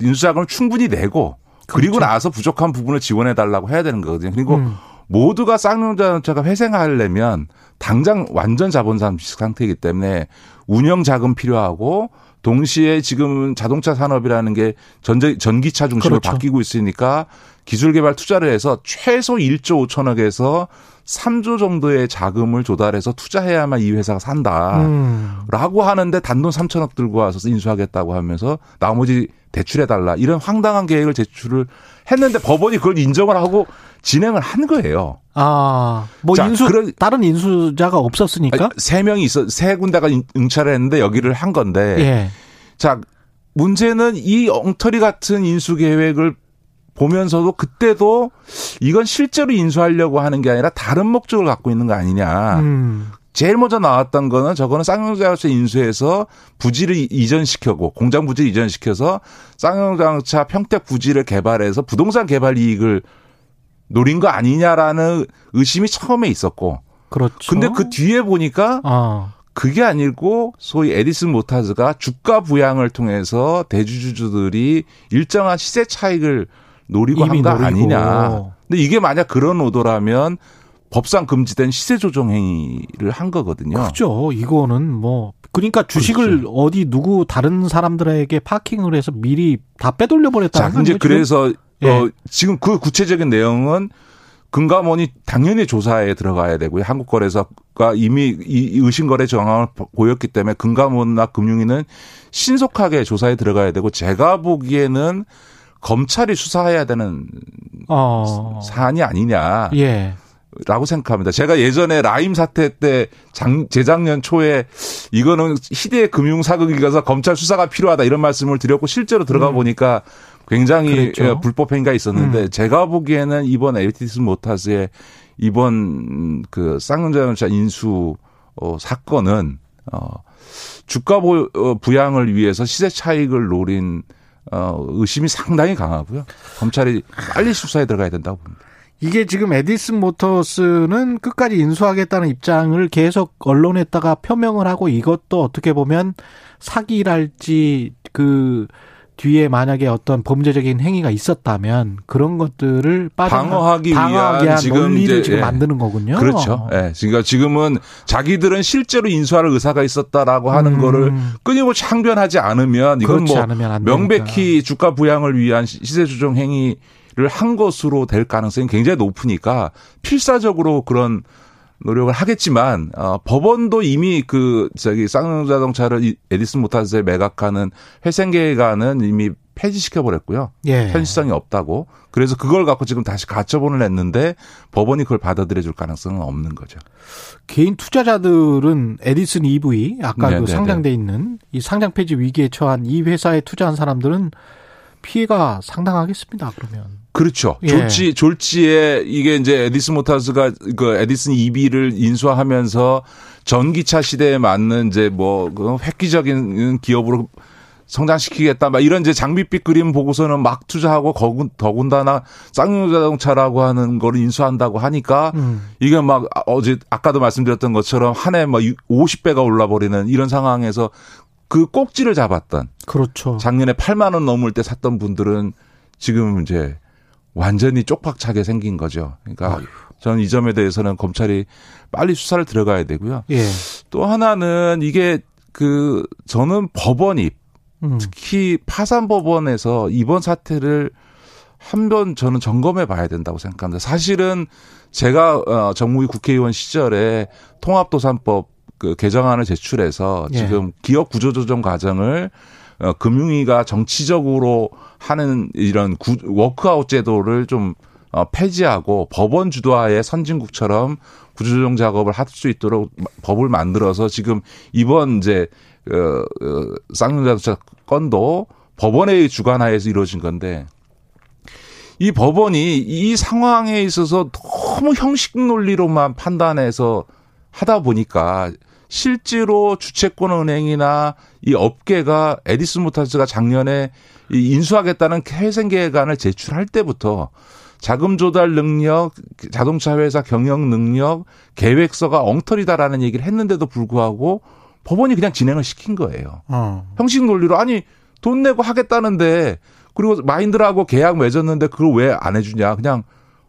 인수자금을 충분히 내고 그리고 그렇죠. 나서 부족한 부분을 지원해 달라고 해야 되는 거거든요. 그리고 음. 모두가 쌍용자동차가 회생하려면 당장 완전 자본 상태이기 때문에 운영 자금 필요하고 동시에 지금 자동차 산업이라는 게 전자, 전기차 중심으로 그렇죠. 바뀌고 있으니까 기술 개발 투자를 해서 최소 1조 5천억에서 3조 정도의 자금을 조달해서 투자해야만 이 회사가 산다. 음. 라고 하는데 단돈 3천억 들고 와서 인수하겠다고 하면서 나머지 대출해달라. 이런 황당한 계획을 제출을 했는데 법원이 그걸 인정을 하고 진행을 한 거예요. 아, 뭐 자, 인수 그런- 다른 인수자가 없었으니까. 세 명이 있어, 세 군데가 인- 응찰을 했는데 여기를 한 건데. 예. 자, 문제는 이 엉터리 같은 인수 계획을 보면서도 그때도 이건 실제로 인수하려고 하는 게 아니라 다른 목적을 갖고 있는 거 아니냐. 음. 제일 먼저 나왔던 거는 저거는 쌍용자동차 인수해서 부지를 이- 이전시켜고 공장 부지를 이전시켜서 쌍용자동차 평택 부지를 개발해서 부동산 개발 이익을 노린 거 아니냐라는 의심이 처음에 있었고 그렇죠. 근데 그 뒤에 보니까 아. 그게 아니고 소위 에디슨 모타즈가 주가 부양을 통해서 대주주들이 일정한 시세 차익을 노리고 이미 한거 노리고. 아니냐. 근데 이게 만약 그런 의도라면 법상 금지된 시세 조정 행위를 한 거거든요. 그죠. 이거는 뭐 그러니까 주식을 그렇죠. 어디 누구 다른 사람들에게 파킹을 해서 미리 다 빼돌려 자, 버렸다는 이제 거죠. 그래서 예. 어, 지금 그 구체적인 내용은 금감원이 당연히 조사에 들어가야 되고요. 한국거래소가 이미 이 의심거래 정황을 보였기 때문에 금감원이나 금융위는 신속하게 조사에 들어가야 되고 제가 보기에는 검찰이 수사해야 되는 어. 사안이 아니냐. 예. 라고 생각합니다. 제가 예전에 라임 사태 때 장, 재작년 초에 이거는 희대의 금융 사기극이라서 검찰 수사가 필요하다 이런 말씀을 드렸고 실제로 들어가 음. 보니까 굉장히 그랬죠. 예, 불법 행위가 있었는데 음. 제가 보기에는 이번 에디슨 모터스의 이번 그 쌍용자동차 인수 어, 사건은 어, 주가 보, 어, 부양을 위해서 시세 차익을 노린 어, 의심이 상당히 강하고요. 검찰이 빨리 수사에 들어가야 된다고 봅니다. 이게 지금 에디슨 모터스는 끝까지 인수하겠다는 입장을 계속 언론에다가 표명을 하고 이것도 어떻게 보면 사기랄지 그 뒤에 만약에 어떤 범죄적인 행위가 있었다면 그런 것들을 방어하기, 방어하기 위한 지금 논리를 이제 지금 예. 만드는 거군요. 그렇죠. 예. 그러니까 지금은 자기들은 실제로 인수할 의사가 있었다라고 하는 음. 거를 끊임없이 항변하지 않으면 이건 뭐 않으면 안 명백히 주가 부양을 위한 시세 조정 행위를 한 것으로 될 가능성이 굉장히 높으니까 필사적으로 그런 노력을 하겠지만 어, 법원도 이미 그 저기 쌍용자동차를 이 에디슨 모타스에 매각하는 회생계획안은 이미 폐지시켜 버렸고요. 예. 현실성이 없다고. 그래서 그걸 갖고 지금 다시 가처분을 냈는데 법원이 그걸 받아들여 줄 가능성은 없는 거죠. 개인 투자자들은 에디슨 EV 아까 네, 그 네, 상장돼 있는 이 상장 폐지 위기에 처한 이 회사에 투자한 사람들은 피해가 상당하겠습니다. 그러면 그렇죠. 예. 졸지 졸지에 이게 이제 에디슨 모타스가 그 에디슨 EV를 인수하면서 전기차 시대에 맞는 이제 뭐그 획기적인 기업으로 성장시키겠다. 막 이런 이제 장밋빛 그림 보고서는 막 투자하고 거군, 더군다나 쌍용자동차라고 하는 거를 인수한다고 하니까 음. 이게 막 어제 아까도 말씀드렸던 것처럼 한 해 막 50배가 올라버리는 이런 상황에서 그 꼭지를 잡았던 그렇죠. 작년에 8만 원 넘을 때 샀던 분들은 지금 이제 완전히 쪽박차게 생긴 거죠. 그러니까 저는 이 점에 대해서는 검찰이 빨리 수사를 들어가야 되고요. 예. 또 하나는 이게 그 저는 법원이 음. 특히 파산 법원에서 이번 사태를 한 번 저는 점검해 봐야 된다고 생각합니다. 사실은 제가 어, 정무위 국회의원 시절에 통합도산법 그 개정안을 제출해서 예. 지금 기업 구조조정 과정을 어, 금융위가 정치적으로 하는 이런 구, 워크아웃 제도를 좀 어, 폐지하고 법원 주도하에 선진국처럼 구조조정 작업을 할 수 있도록 법을 만들어서 지금 이번 이제 어, 어, 쌍용자동차 건도 법원의 주관하에서 이루어진 건데 이 법원이 이 상황에 있어서 너무 형식 논리로만 판단해서 하다 보니까 실제로 주채권 은행이나 이 업계가 에디슨 모타스가 작년에 이 인수하겠다는 회생 계획안을 제출할 때부터 자금 조달 능력, 자동차 회사 경영 능력, 계획서가 엉터리다라는 얘기를 했는데도 불구하고 법원이 그냥 진행을 시킨 거예요. 어. 형식 논리로 아니 돈 내고 하겠다는데 그리고 마인드라고 계약 맺었는데 그걸 왜 안 해주냐 그냥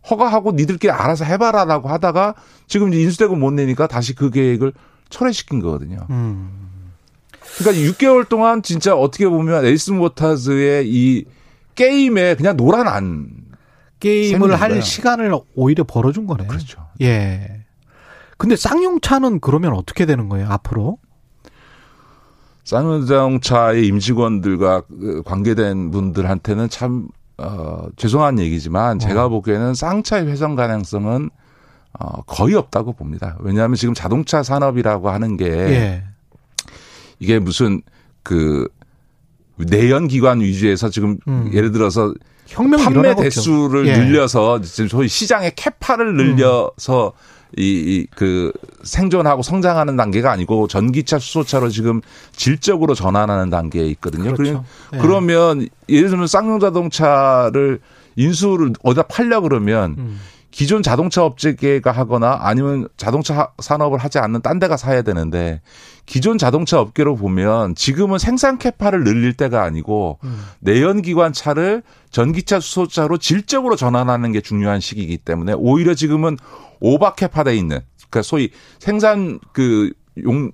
허가하고 니들끼리 알아서 해봐라라고 하다가 지금 인수되고 못 내니까 다시 그 계획을 철회시킨 거거든요. 음. 그러니까 6개월 동안 진짜 어떻게 보면 에디슨 모터스의 이 게임에 그냥 노란안 게임을 할 거예요. 시간을 오히려 벌어준 거네. 그렇죠. 예. 근데 쌍용차는 그러면 어떻게 되는 거예요, 앞으로? 쌍용자동차의 임직원들과 그 관계된 분들한테는 참 어, 죄송한 얘기지만 제가 보기에는 쌍차의 훼손 가능성은 어, 거의 없다고 봅니다. 왜냐하면 지금 자동차 산업이라고 하는 게 예. 이게 무슨 그 내연 기관 위주에서 지금 음. 예를 들어서 혁명이 판매 대수를. 예. 늘려서 지금 소위 시장의 캐파를 늘려서 이그 생존하고 성장하는 단계가 아니고 전기차 수소차로 지금 질적으로 전환하는 단계에 있거든요. 그렇죠. 그러- 예. 그러면 예를 들면 쌍용 자동차를 인수를 어디다 팔려 그러면 음. 기존 자동차 업체가 하거나 아니면 자동차 하- 산업을 하지 않는 딴 데가 사야 되는데 기존 자동차 업계로 보면 지금은 생산 캐파를 늘릴 때가 아니고 음. 내연기관 차를 전기차 수소차로 질적으로 전환하는 게 중요한 시기이기 때문에 오히려 지금은 오바 캐파돼 있는 그러니까 소위 생산 그용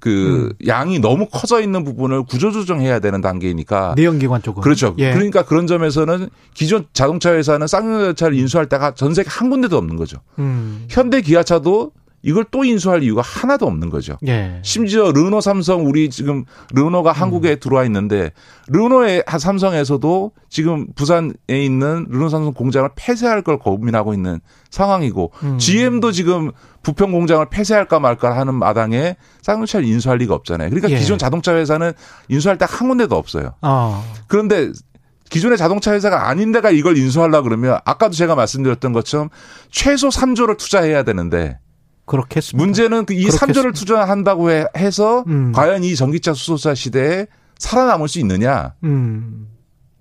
그 음. 양이 너무 커져 있는 부분을 구조조정해야 되는 단계이니까 내연기관 쪽은. 그렇죠. 예. 그러니까 그런 점에서는 기존 자동차 회사는 쌍용자동차를 인수할 때가 전 세계 한 군데도 없는 거죠. 음. 현대 기아차도 이걸 또 인수할 이유가 하나도 없는 거죠. 예. 심지어 르노 삼성 우리 지금 르노가 한국에 들어와 있는데 르노의 삼성에서도 지금 부산에 있는 르노 삼성 공장을 폐쇄할 걸 고민하고 있는 상황이고 음. GM도 지금 부평 공장을 폐쇄할까 말까 하는 마당에 쌍용차를 인수할 리가 없잖아요. 그러니까 예. 기존 자동차 회사는 인수할 때한 군데도 없어요. 어. 그런데 기존의 자동차 회사가 아닌 데가 이걸 인수하려 그러면 아까도 제가 말씀드렸던 것처럼 최소 3조를 투자해야 되는데 그렇겠습니다. 문제는 그이 그렇겠습니다. 3조를 투자한다고 해- 해서 음. 과연 이 전기차 수소차 시대에 살아남을 수 있느냐? 음,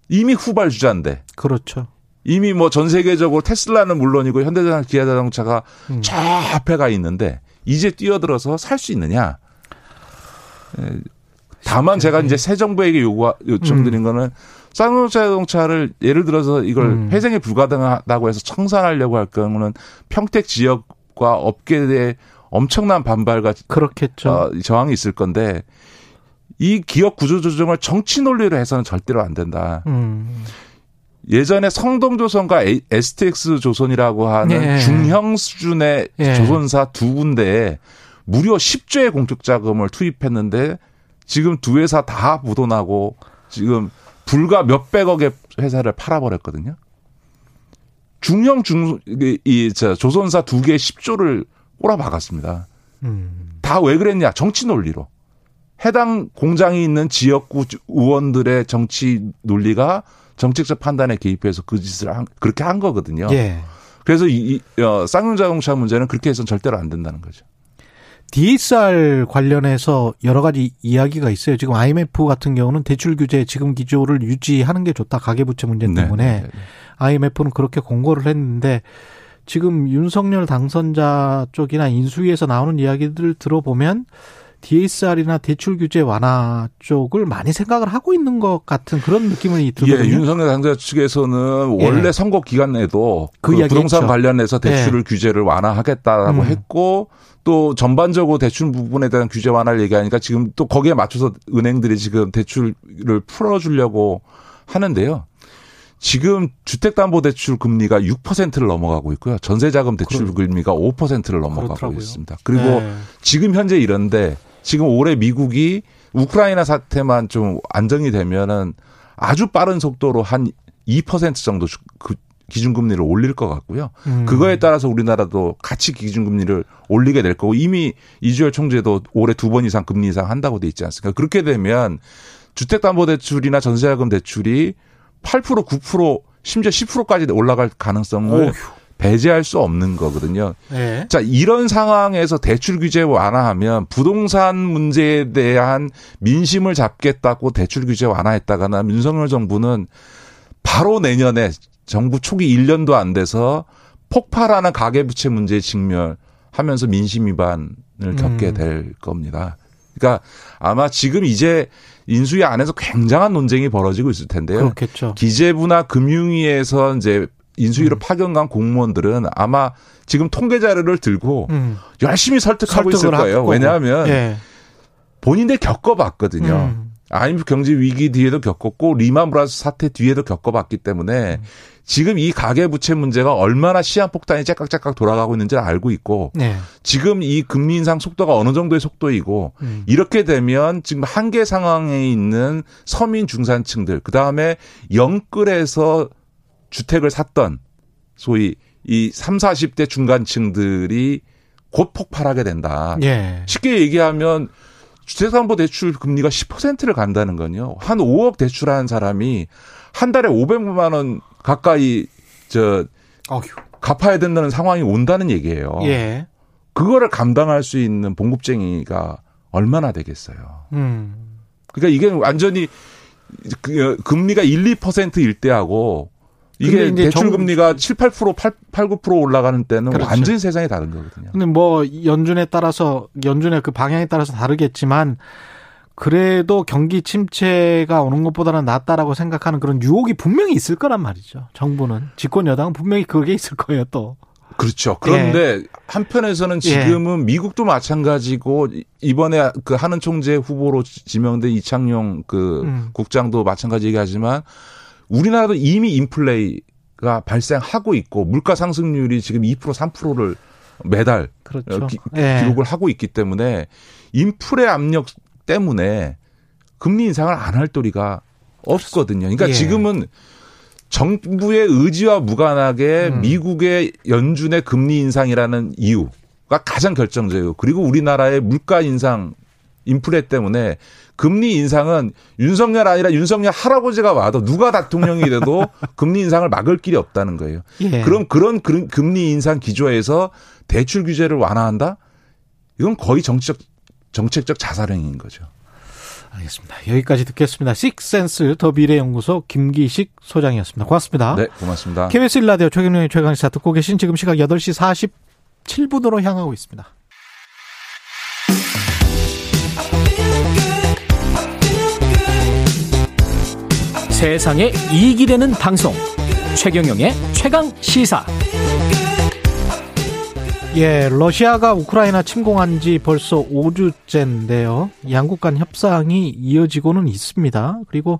이미 후발 주자인데. 그렇죠. 이미 뭐 전 세계적으로 테슬라는 물론이고 현대자동차, 기아자동차가 음. 저 앞에 가 있는데 이제 뛰어들어서 살 수 있느냐? 에, 다만 제가 이제 새 정부에게 요구 요청드린 거는 쌍용차 자동차를 예를 들어서 이걸 음. 회생이 불가능하다고 해서 청산하려고 할 경우는 평택 지역 과 업계의 엄청난 반발과 그렇겠죠. 어, 저항이 있을 건데 이 기업 구조 조정을 정치 논리로 해서는 절대로 안 된다. 음, 예전에 성동조선과 STX 조선이라고 하는 예. 중형 수준의 예. 조선사 두 군데에 무려 10조의 공적 자금을 투입했는데 지금 두 회사 다 부도나고 지금 불과 몇백억의 회사를 팔아버렸거든요. 중형 중 이 저 조선사 두 개의 10조를 꼬라박았습니다. 음, 다왜 그랬냐? 정치 논리로. 해당 공장이 있는 지역구 의원들의 정치 논리가 정책적 판단에 개입해서 그 짓을 한, 그렇게 한 거거든요. 예. 그래서 이, 이 어, 쌍용 자동차 문제는 그렇게 해서는 절대로 안 된다는 거죠. DSR 관련해서 여러 가지 이야기가 있어요. 지금 IMF 같은 경우는 대출 규제 지금 기조를 유지하는 게 좋다. 가계부채 문제 네, 때문에 네, 네. IMF는 그렇게 공고를 했는데 지금 윤석열 당선자 쪽이나 인수위에서 나오는 이야기들을 들어보면 DSR이나 대출 규제 완화 쪽을 많이 생각을 하고 있는 것 같은 그런 느낌이 예, 들거든요. 윤석열 당사 측에서는 예. 원래 선거 기간에도 그그 이야기 부동산 했죠. 관련해서 대출을 규제를 완화하겠다라고 음. 했고 또 전반적으로 대출 부분에 대한 규제 완화를 얘기하니까 지금 또 거기에 맞춰서 은행들이 지금 대출을 풀어주려고 하는데요. 지금 주택담보대출 금리가 6%를 넘어가고 있고요. 전세자금 대출 금리가 5%를 넘어가고 그렇더라고요. 있습니다. 그리고 네. 지금 현재 이런데 지금 올해 미국이 우크라이나 사태만 좀 안정이 되면은 아주 빠른 속도로 한 2% 정도 주- 그 기준금리를 올릴 것 같고요. 음. 그거에 따라서 우리나라도 같이 기준금리를 올리게 될 거고 이미 이주열 총재도 올해 두 번 이상 금리 이상 한다고 돼 있지 않습니까? 그렇게 되면 주택담보대출이나 전세자금 대출이 8% 9% 심지어 10%까지 올라갈 가능성을 어휴. 배제할 수 없는 거거든요. 네. 자, 이런 상황에서 대출 규제 완화하면 부동산 문제에 대한 민심을 잡겠다고 대출 규제 완화했다가는 윤석열 정부는 바로 내년에 정부 초기 1년도 안 돼서 폭발하는 가계부채 문제에 직면하면서 민심 위반을 겪게 음. 될 겁니다. 그러니까 아마 지금 이제 인수위 안에서 굉장한 논쟁이 벌어지고 있을 텐데요. 그렇겠죠. 기재부나 금융위에서 이제 인수위로 음. 파견 간 공무원들은 아마 지금 통계 자료를 들고 음. 열심히 설득하고 있을 거예요. 왜냐하면 예. 본인들 겪어봤거든요. 음. IMF 경제 위기 뒤에도 겪었고 리만 브라더스 사태 뒤에도 겪어봤기 때문에 음. 지금 이 가계 부채 문제가 얼마나 시한 폭탄이 째깍째깍 돌아가고 있는지를 알고 있고 네. 지금 이 금리 인상 속도가 어느 정도의 속도이고 음. 이렇게 되면 지금 한계 상황에 있는 서민 중산층들 그다음에 영끌에서 주택을 샀던 소위 이 3, 40대 중간층들이 곧 폭발하게 된다. 예. 쉽게 얘기하면 주택담보 대출 금리가 10%를 간다는 건요. 한 5억 대출한 사람이 한 달에 500만 원 가까이 저 어휴. 갚아야 된다는 상황이 온다는 얘기예요. 예. 그거를 감당할 수 있는 봉급쟁이가 얼마나 되겠어요. 음. 그러니까 이게 완전히 그 금리가 1, 2%일 때하고 이게 대출 정- 금리가 7, 8%, 8, 8 9% 올라가는 때는 그렇죠. 완전히 세상이 다른 거거든요. 근데 뭐 연준에 따라서 연준의 그 방향에 따라서 다르겠지만 그래도 경기 침체가 오는 것보다는 낫다라고 생각하는 그런 유혹이 분명히 있을 거란 말이죠. 정부는 집권 여당은 분명히 그게 있을 거예요. 또 그렇죠. 그런데 한편에서는 지금은 미국도 마찬가지고 이번에 그 하는 총재 후보로 지명된 이창용 그 음. 국장도 마찬가지 얘기하지만 우리나라도 이미 인플레이가 발생하고 있고 물가 상승률이 지금 2% 3%를 매달 그렇죠. 어, 기, 예. 록을 하고 있기 때문에 인플레 압력 때문에 금리 인상을 안 할 도리가 없거든요. 그러니까 예. 지금은 정부의 의지와 무관하게 음. 미국의 연준의 금리 인상이라는 이유가 가장 결정적이고 그리고 우리나라의 물가 인상이 인플레 때문에 금리 인상은 윤석열 아니라 윤석열 할아버지가 와도 누가 대통령이 돼도 금리 인상을 막을 길이 없다는 거예요. 예. 그럼 그런 금리 인상 기조에서 대출 규제를 완화한다? 이건 거의 정치적 정책적 자살행위인 거죠. 알겠습니다. 여기까지 듣겠습니다. 식센스 더 미래연구소 김기식 소장이었습니다. 고맙습니다. 네, 고맙습니다. KBS 1라디오 최경영의 최강시사 듣고 계신 지금 시각 8시 47분으로 향하고 있습니다. 세상에 이익이 되는 방송 최경영의 최강 시사 예, 러시아가 우크라이나 침공한 지 벌써 5주째인데요. 양국 간 협상이 이어지고는 있습니다. 그리고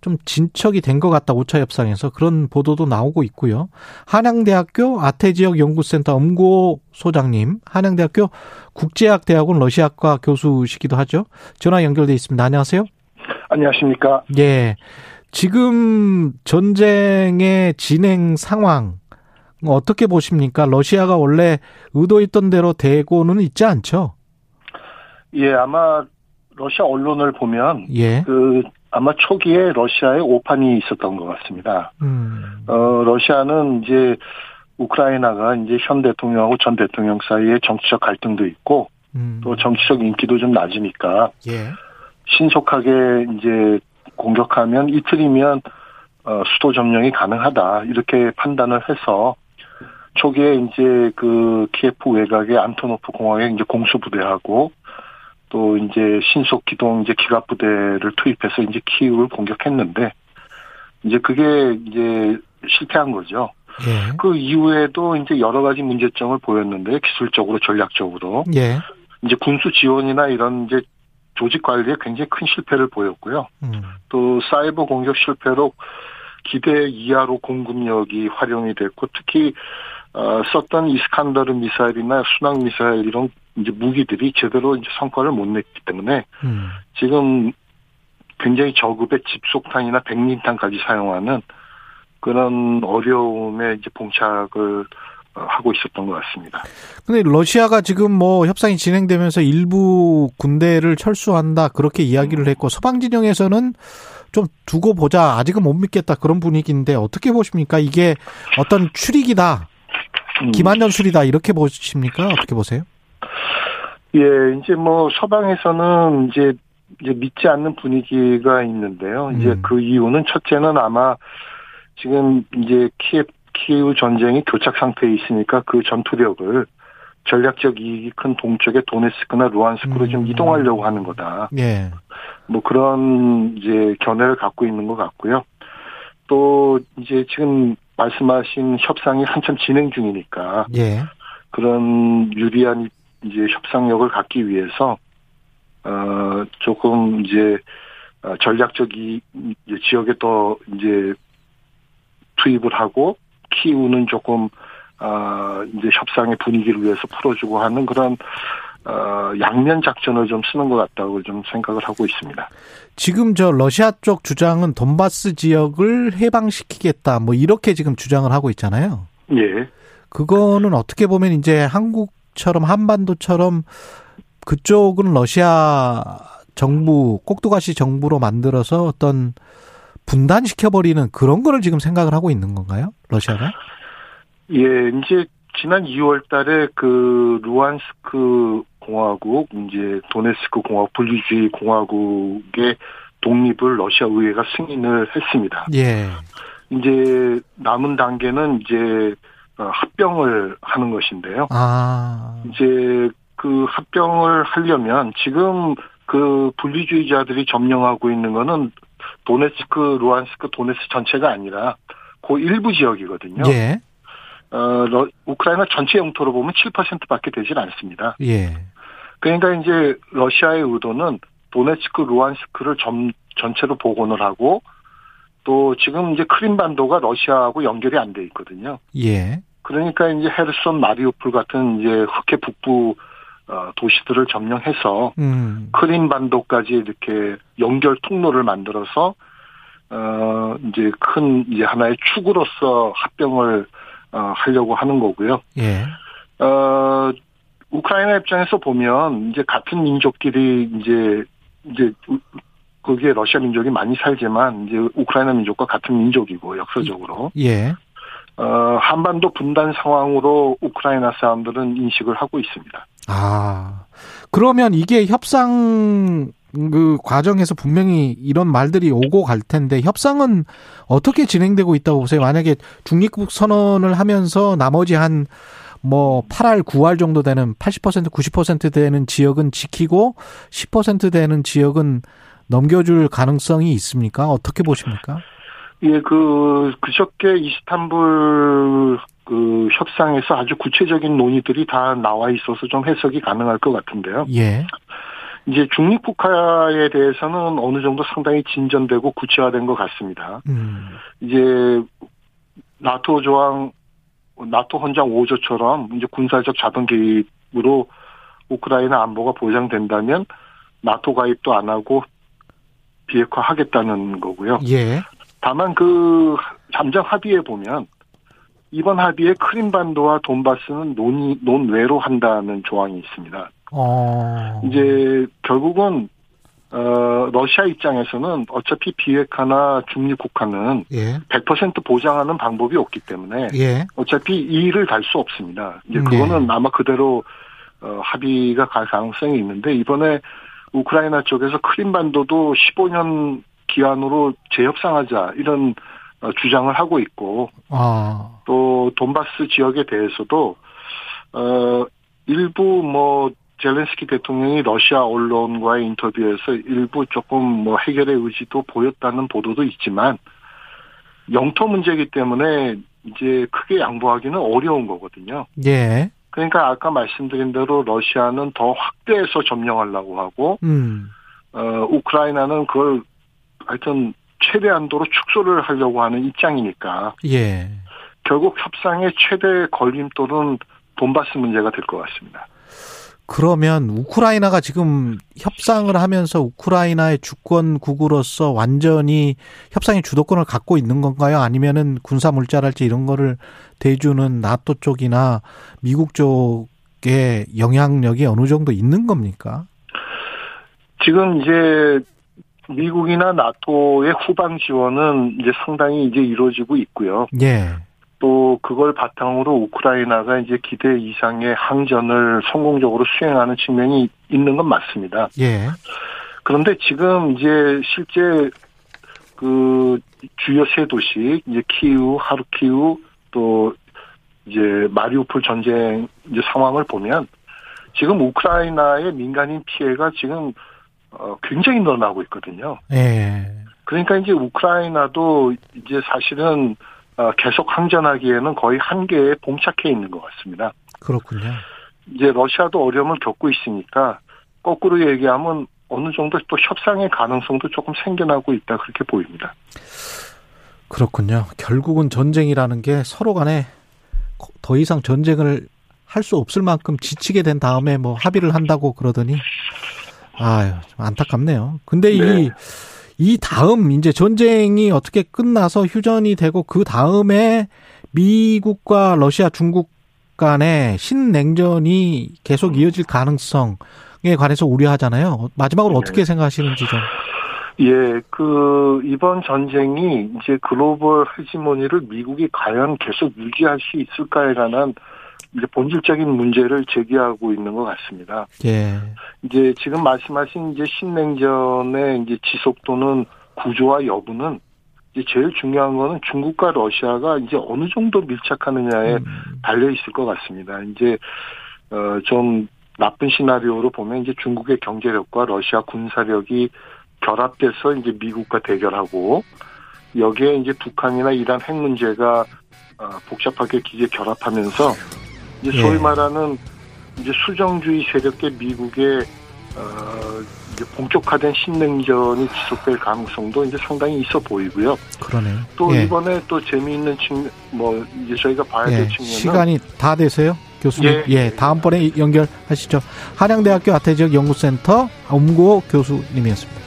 좀 진척이 된 것 같다, 5차 협상에서. 그런 보도도 나오고 있고요. 한양대학교 아태지역 연구센터 엄고 소장님, 한양대학교 국제학대학원 러시아과 교수시기도 하죠. 전화 연결돼 있습니다. 안녕하세요. 안녕하십니까. 예. 지금 전쟁의 진행 상황, 어떻게 보십니까? 러시아가 원래 의도했던 대로 되고는 있지 않죠? 예, 아마 러시아 언론을 보면 예. 그 아마 초기에 러시아에 오판이 있었던 것 같습니다. 음. 어, 러시아는 이제 우크라이나가 이제 현 대통령하고 전 대통령 사이에 정치적 갈등도 있고 음. 또 정치적 인기도 좀 낮으니까 예. 신속하게 이제 공격하면 이틀이면 어, 수도 점령이 가능하다 이렇게 판단을 해서 초기에 이제 그 키예프 외곽의 안토노프 공항에 이제 공수부대하고 또 이제 신속 기동 이제 기갑 부대를 투입해서 이제 키우를 공격했는데 이제 그게 이제 실패한 거죠. 예. 그 이후에도 이제 여러 가지 문제점을 보였는데 기술적으로 전략적으로 예. 이제 군수 지원이나 이런 이제 조직 관리에 굉장히 큰 실패를 보였고요. 음. 또 사이버 공격 실패로 기대 이하로 공급력이 활용이 됐고 특히 어, 썼던 이스칸더르 미사일이나 순항 미사일 이런 이제 무기들이 제대로 이제 성과를 못 냈기 때문에 음. 지금 굉장히 저급의 집속탄이나 백린탄까지 사용하는 그런 어려움에 이제 봉착을 어, 하고 있었던 것 같습니다. 근데 러시아가 지금 뭐 협상이 진행되면서 일부 군대를 철수한다 그렇게 이야기를 했고 서방 진영에서는 좀 두고 보자 아직은 못 믿겠다 그런 분위기인데 어떻게 보십니까? 이게 어떤 출익이다 음. 기만연술이다 이렇게 보십니까? 어떻게 보세요? 예, 이제 뭐 서방에서는 이제 이제 믿지 않는 분위기가 있는데요. 이제 음. 그 이유는 첫째는 아마 지금 이제 키예 키우 전쟁이 교착 상태에 있으니까 그 전투력을 전략적 이익이 큰 동쪽의 도네스크나 루안스크로 좀 음. 이동하려고 하는 거다. 예. 뭐 그런 이제 견해를 갖고 있는 것 같고요. 또 이제 지금 말씀하신 협상이 한참 진행 중이니까 예. 그런 유리한 이제 협상력을 갖기 위해서 어 조금 이제 어, 전략적 이 지역에 더 이제 투입을 하고 키우는 조금 어 이제 협상의 분위기를 위해서 풀어주고 하는 그런 어 양면 작전을 좀 쓰는 것 같다고 좀 생각을 하고 있습니다. 지금 저 러시아 쪽 주장은 돈바스 지역을 해방시키겠다 뭐 이렇게 지금 주장을 하고 있잖아요. 예. 그거는 어떻게 보면 이제 한국처럼 한반도처럼 그쪽은 러시아 정부 꼭두가시 정부로 만들어서 어떤 분단시켜버리는 그런 거를 지금 생각을 하고 있는 건가요? 러시아가? 예, 이제 지난 2월 달에 그 루안스크 공화국, 이제 도네스크 공화국, 분리주의 공화국의 독립을 러시아 의회가 승인을 했습니다. 예. 이제 남은 단계는 이제 어, 합병을 하는 것인데요. 아. 이제 그 합병을 하려면 지금 그 분리주의자들이 점령하고 있는 거는 도네스크, 루안스크, 도네스 전체가 아니라 그 일부 지역이거든요. 예. 어, 러, 우크라이나 전체 영토로 보면 7%밖에 되질 않습니다. 예. 그러니까 이제 러시아의 의도는 도네츠크, 루안스크를 점, 전체로 복원을 하고 또 지금 이제 크림반도가 러시아하고 연결이 안 돼 있거든요. 예. 그러니까 이제 헤르손, 마리우폴 같은 이제 흑해 북부 어, 도시들을 점령해서 음. 크림반도까지 이렇게 연결 통로를 만들어서 어 이제 큰 이제 하나의 축으로서 합병을 어 하려고 하는 거고요. 예. 어 우크라이나 입장에서 보면 이제 같은 민족끼리 이제 이제 거기에 러시아 민족이 많이 살지만 이제 우크라이나 민족과 같은 민족이고 역사적으로 예. 어, 한반도 분단 상황으로 우크라이나 사람들은 인식을 하고 있습니다. 아. 그러면 이게 협상 그 과정에서 분명히 이런 말들이 오고 갈 텐데 협상은 어떻게 진행되고 있다고 보세요? 만약에 중립국 선언을 하면서 나머지 한 뭐 8할, 9할 정도 되는 80% 90% 되는 지역은 지키고 10% 되는 지역은 넘겨줄 가능성이 있습니까? 어떻게 보십니까? 예, 그 그저께 이스탄불 그 협상에서 아주 구체적인 논의들이 다 나와 있어서 좀 해석이 가능할 것 같은데요. 예. 이제 중립국화에 대해서는 어느 정도 상당히 진전되고 구체화된 것 같습니다. 음. 이제 나토 조항, 나토 헌장 5조처럼 이제 군사적 자동 개입으로 우크라이나 안보가 보장된다면 나토 가입도 안 하고 비핵화하겠다는 거고요. 예. 다만 그 잠정 합의에 보면 이번 합의에 크림반도와 돈바스는 논의 논외로 한다는 조항이 있습니다. 어. 이제 결국은 어 러시아 입장에서는 어차피 비핵화나 중립국화는 예. 100% 보장하는 방법이 없기 때문에 예. 어차피 이 일을 달수 없습니다. 이제 음, 그거는 아마 그대로 어 합의가 갈 가능성이 있는데 이번에 우크라이나 쪽에서 크림반도도 15년 기한으로 재협상하자 이런 어, 주장을 하고 있고 아. 또 돈바스 지역에 대해서도 어 일부 뭐 젤렌스키 대통령이 러시아 언론과의 인터뷰에서 일부 조금 뭐 해결의 의지도 보였다는 보도도 있지만 영토 문제이기 때문에 이제 크게 양보하기는 어려운 거거든요. 예. 그러니까 아까 말씀드린 대로 러시아는 더 확대해서 점령하려고 하고 음. 어 우크라이나는 그걸 하여튼 최대한도로 축소를 하려고 하는 입장이니까 예. 결국 협상의 최대 걸림돌은 돈바스 문제가 될 것 같습니다. 그러면 우크라이나가 지금 협상을 하면서 우크라이나의 주권국으로서 완전히 협상의 주도권을 갖고 있는 건가요? 아니면은 군사 물자랄지 이런 거를 대주는 나토 쪽이나 미국 쪽의 영향력이 어느 정도 있는 겁니까? 지금 이제 미국이나 나토의 후방 지원은 이제 상당히 이제 이루어지고 있고요. 예. 또 그걸 바탕으로 우크라이나가 이제 기대 이상의 항전을 성공적으로 수행하는 측면이 있는 건 맞습니다. 예. 그런데 지금 이제 실제 그 주요 세 도시 이제 키우, 하르키우 또 이제 마리우폴 전쟁 이제 상황을 보면 지금 우크라이나의 민간인 피해가 지금 어 굉장히 늘어나고 있거든요. 예. 그러니까 이제 우크라이나도 이제 사실은 어, 계속 항전하기에는 거의 한계에 봉착해 있는 것 같습니다. 그렇군요. 이제 러시아도 어려움을 겪고 있으니까 거꾸로 얘기하면 어느 정도 또 협상의 가능성도 조금 생겨나고 있다 그렇게 보입니다. 그렇군요. 결국은 전쟁이라는 게 서로 간에 더 이상 전쟁을 할 수 없을 만큼 지치게 된 다음에 뭐 합의를 한다고 그러더니 아유, 좀 안타깝네요. 근데 네. 이, 이 다음 이제 전쟁이 어떻게 끝나서 휴전이 되고 그 다음에 미국과 러시아, 중국 간의 신냉전이 계속 이어질 가능성에 관해서 우려하잖아요. 마지막으로 네. 어떻게 생각하시는지 좀. 예, 그 이번 전쟁이 이제 글로벌 헤지모니를 미국이 과연 계속 유지할 수 있을까에 관한 이제 본질적인 문제를 제기하고 있는 것 같습니다. 예. 이제 지금 말씀하신 이제 신냉전의 이제 지속도는 구조와 여부는 이제 제일 중요한 거는 중국과 러시아가 이제 어느 정도 밀착하느냐에 음. 달려 있을 것 같습니다. 이제 어좀 나쁜 시나리오로 보면 이제 중국의 경제력과 러시아 군사력이 결합돼서 이제 미국과 대결하고 여기에 이제 북한이나 이란 핵 문제가 어, 복잡하게 기계 결합하면서 이제 소위 예. 말하는 이제 수정주의 세력계 미국의 어 이제 본격화된 신냉전이 지속될 가능성도 이제 상당히 있어 보이고요. 그러네요. 또 예. 이번에 또 재미있는 측면 뭐 이제 저희가 봐야 될 예. 측면은 시간이 다 되세요? 교수님. 예, 예, 예. 다음번에 연결하시죠. 한양대학교 아태지역 연구센터 엄고 교수님이었습니다.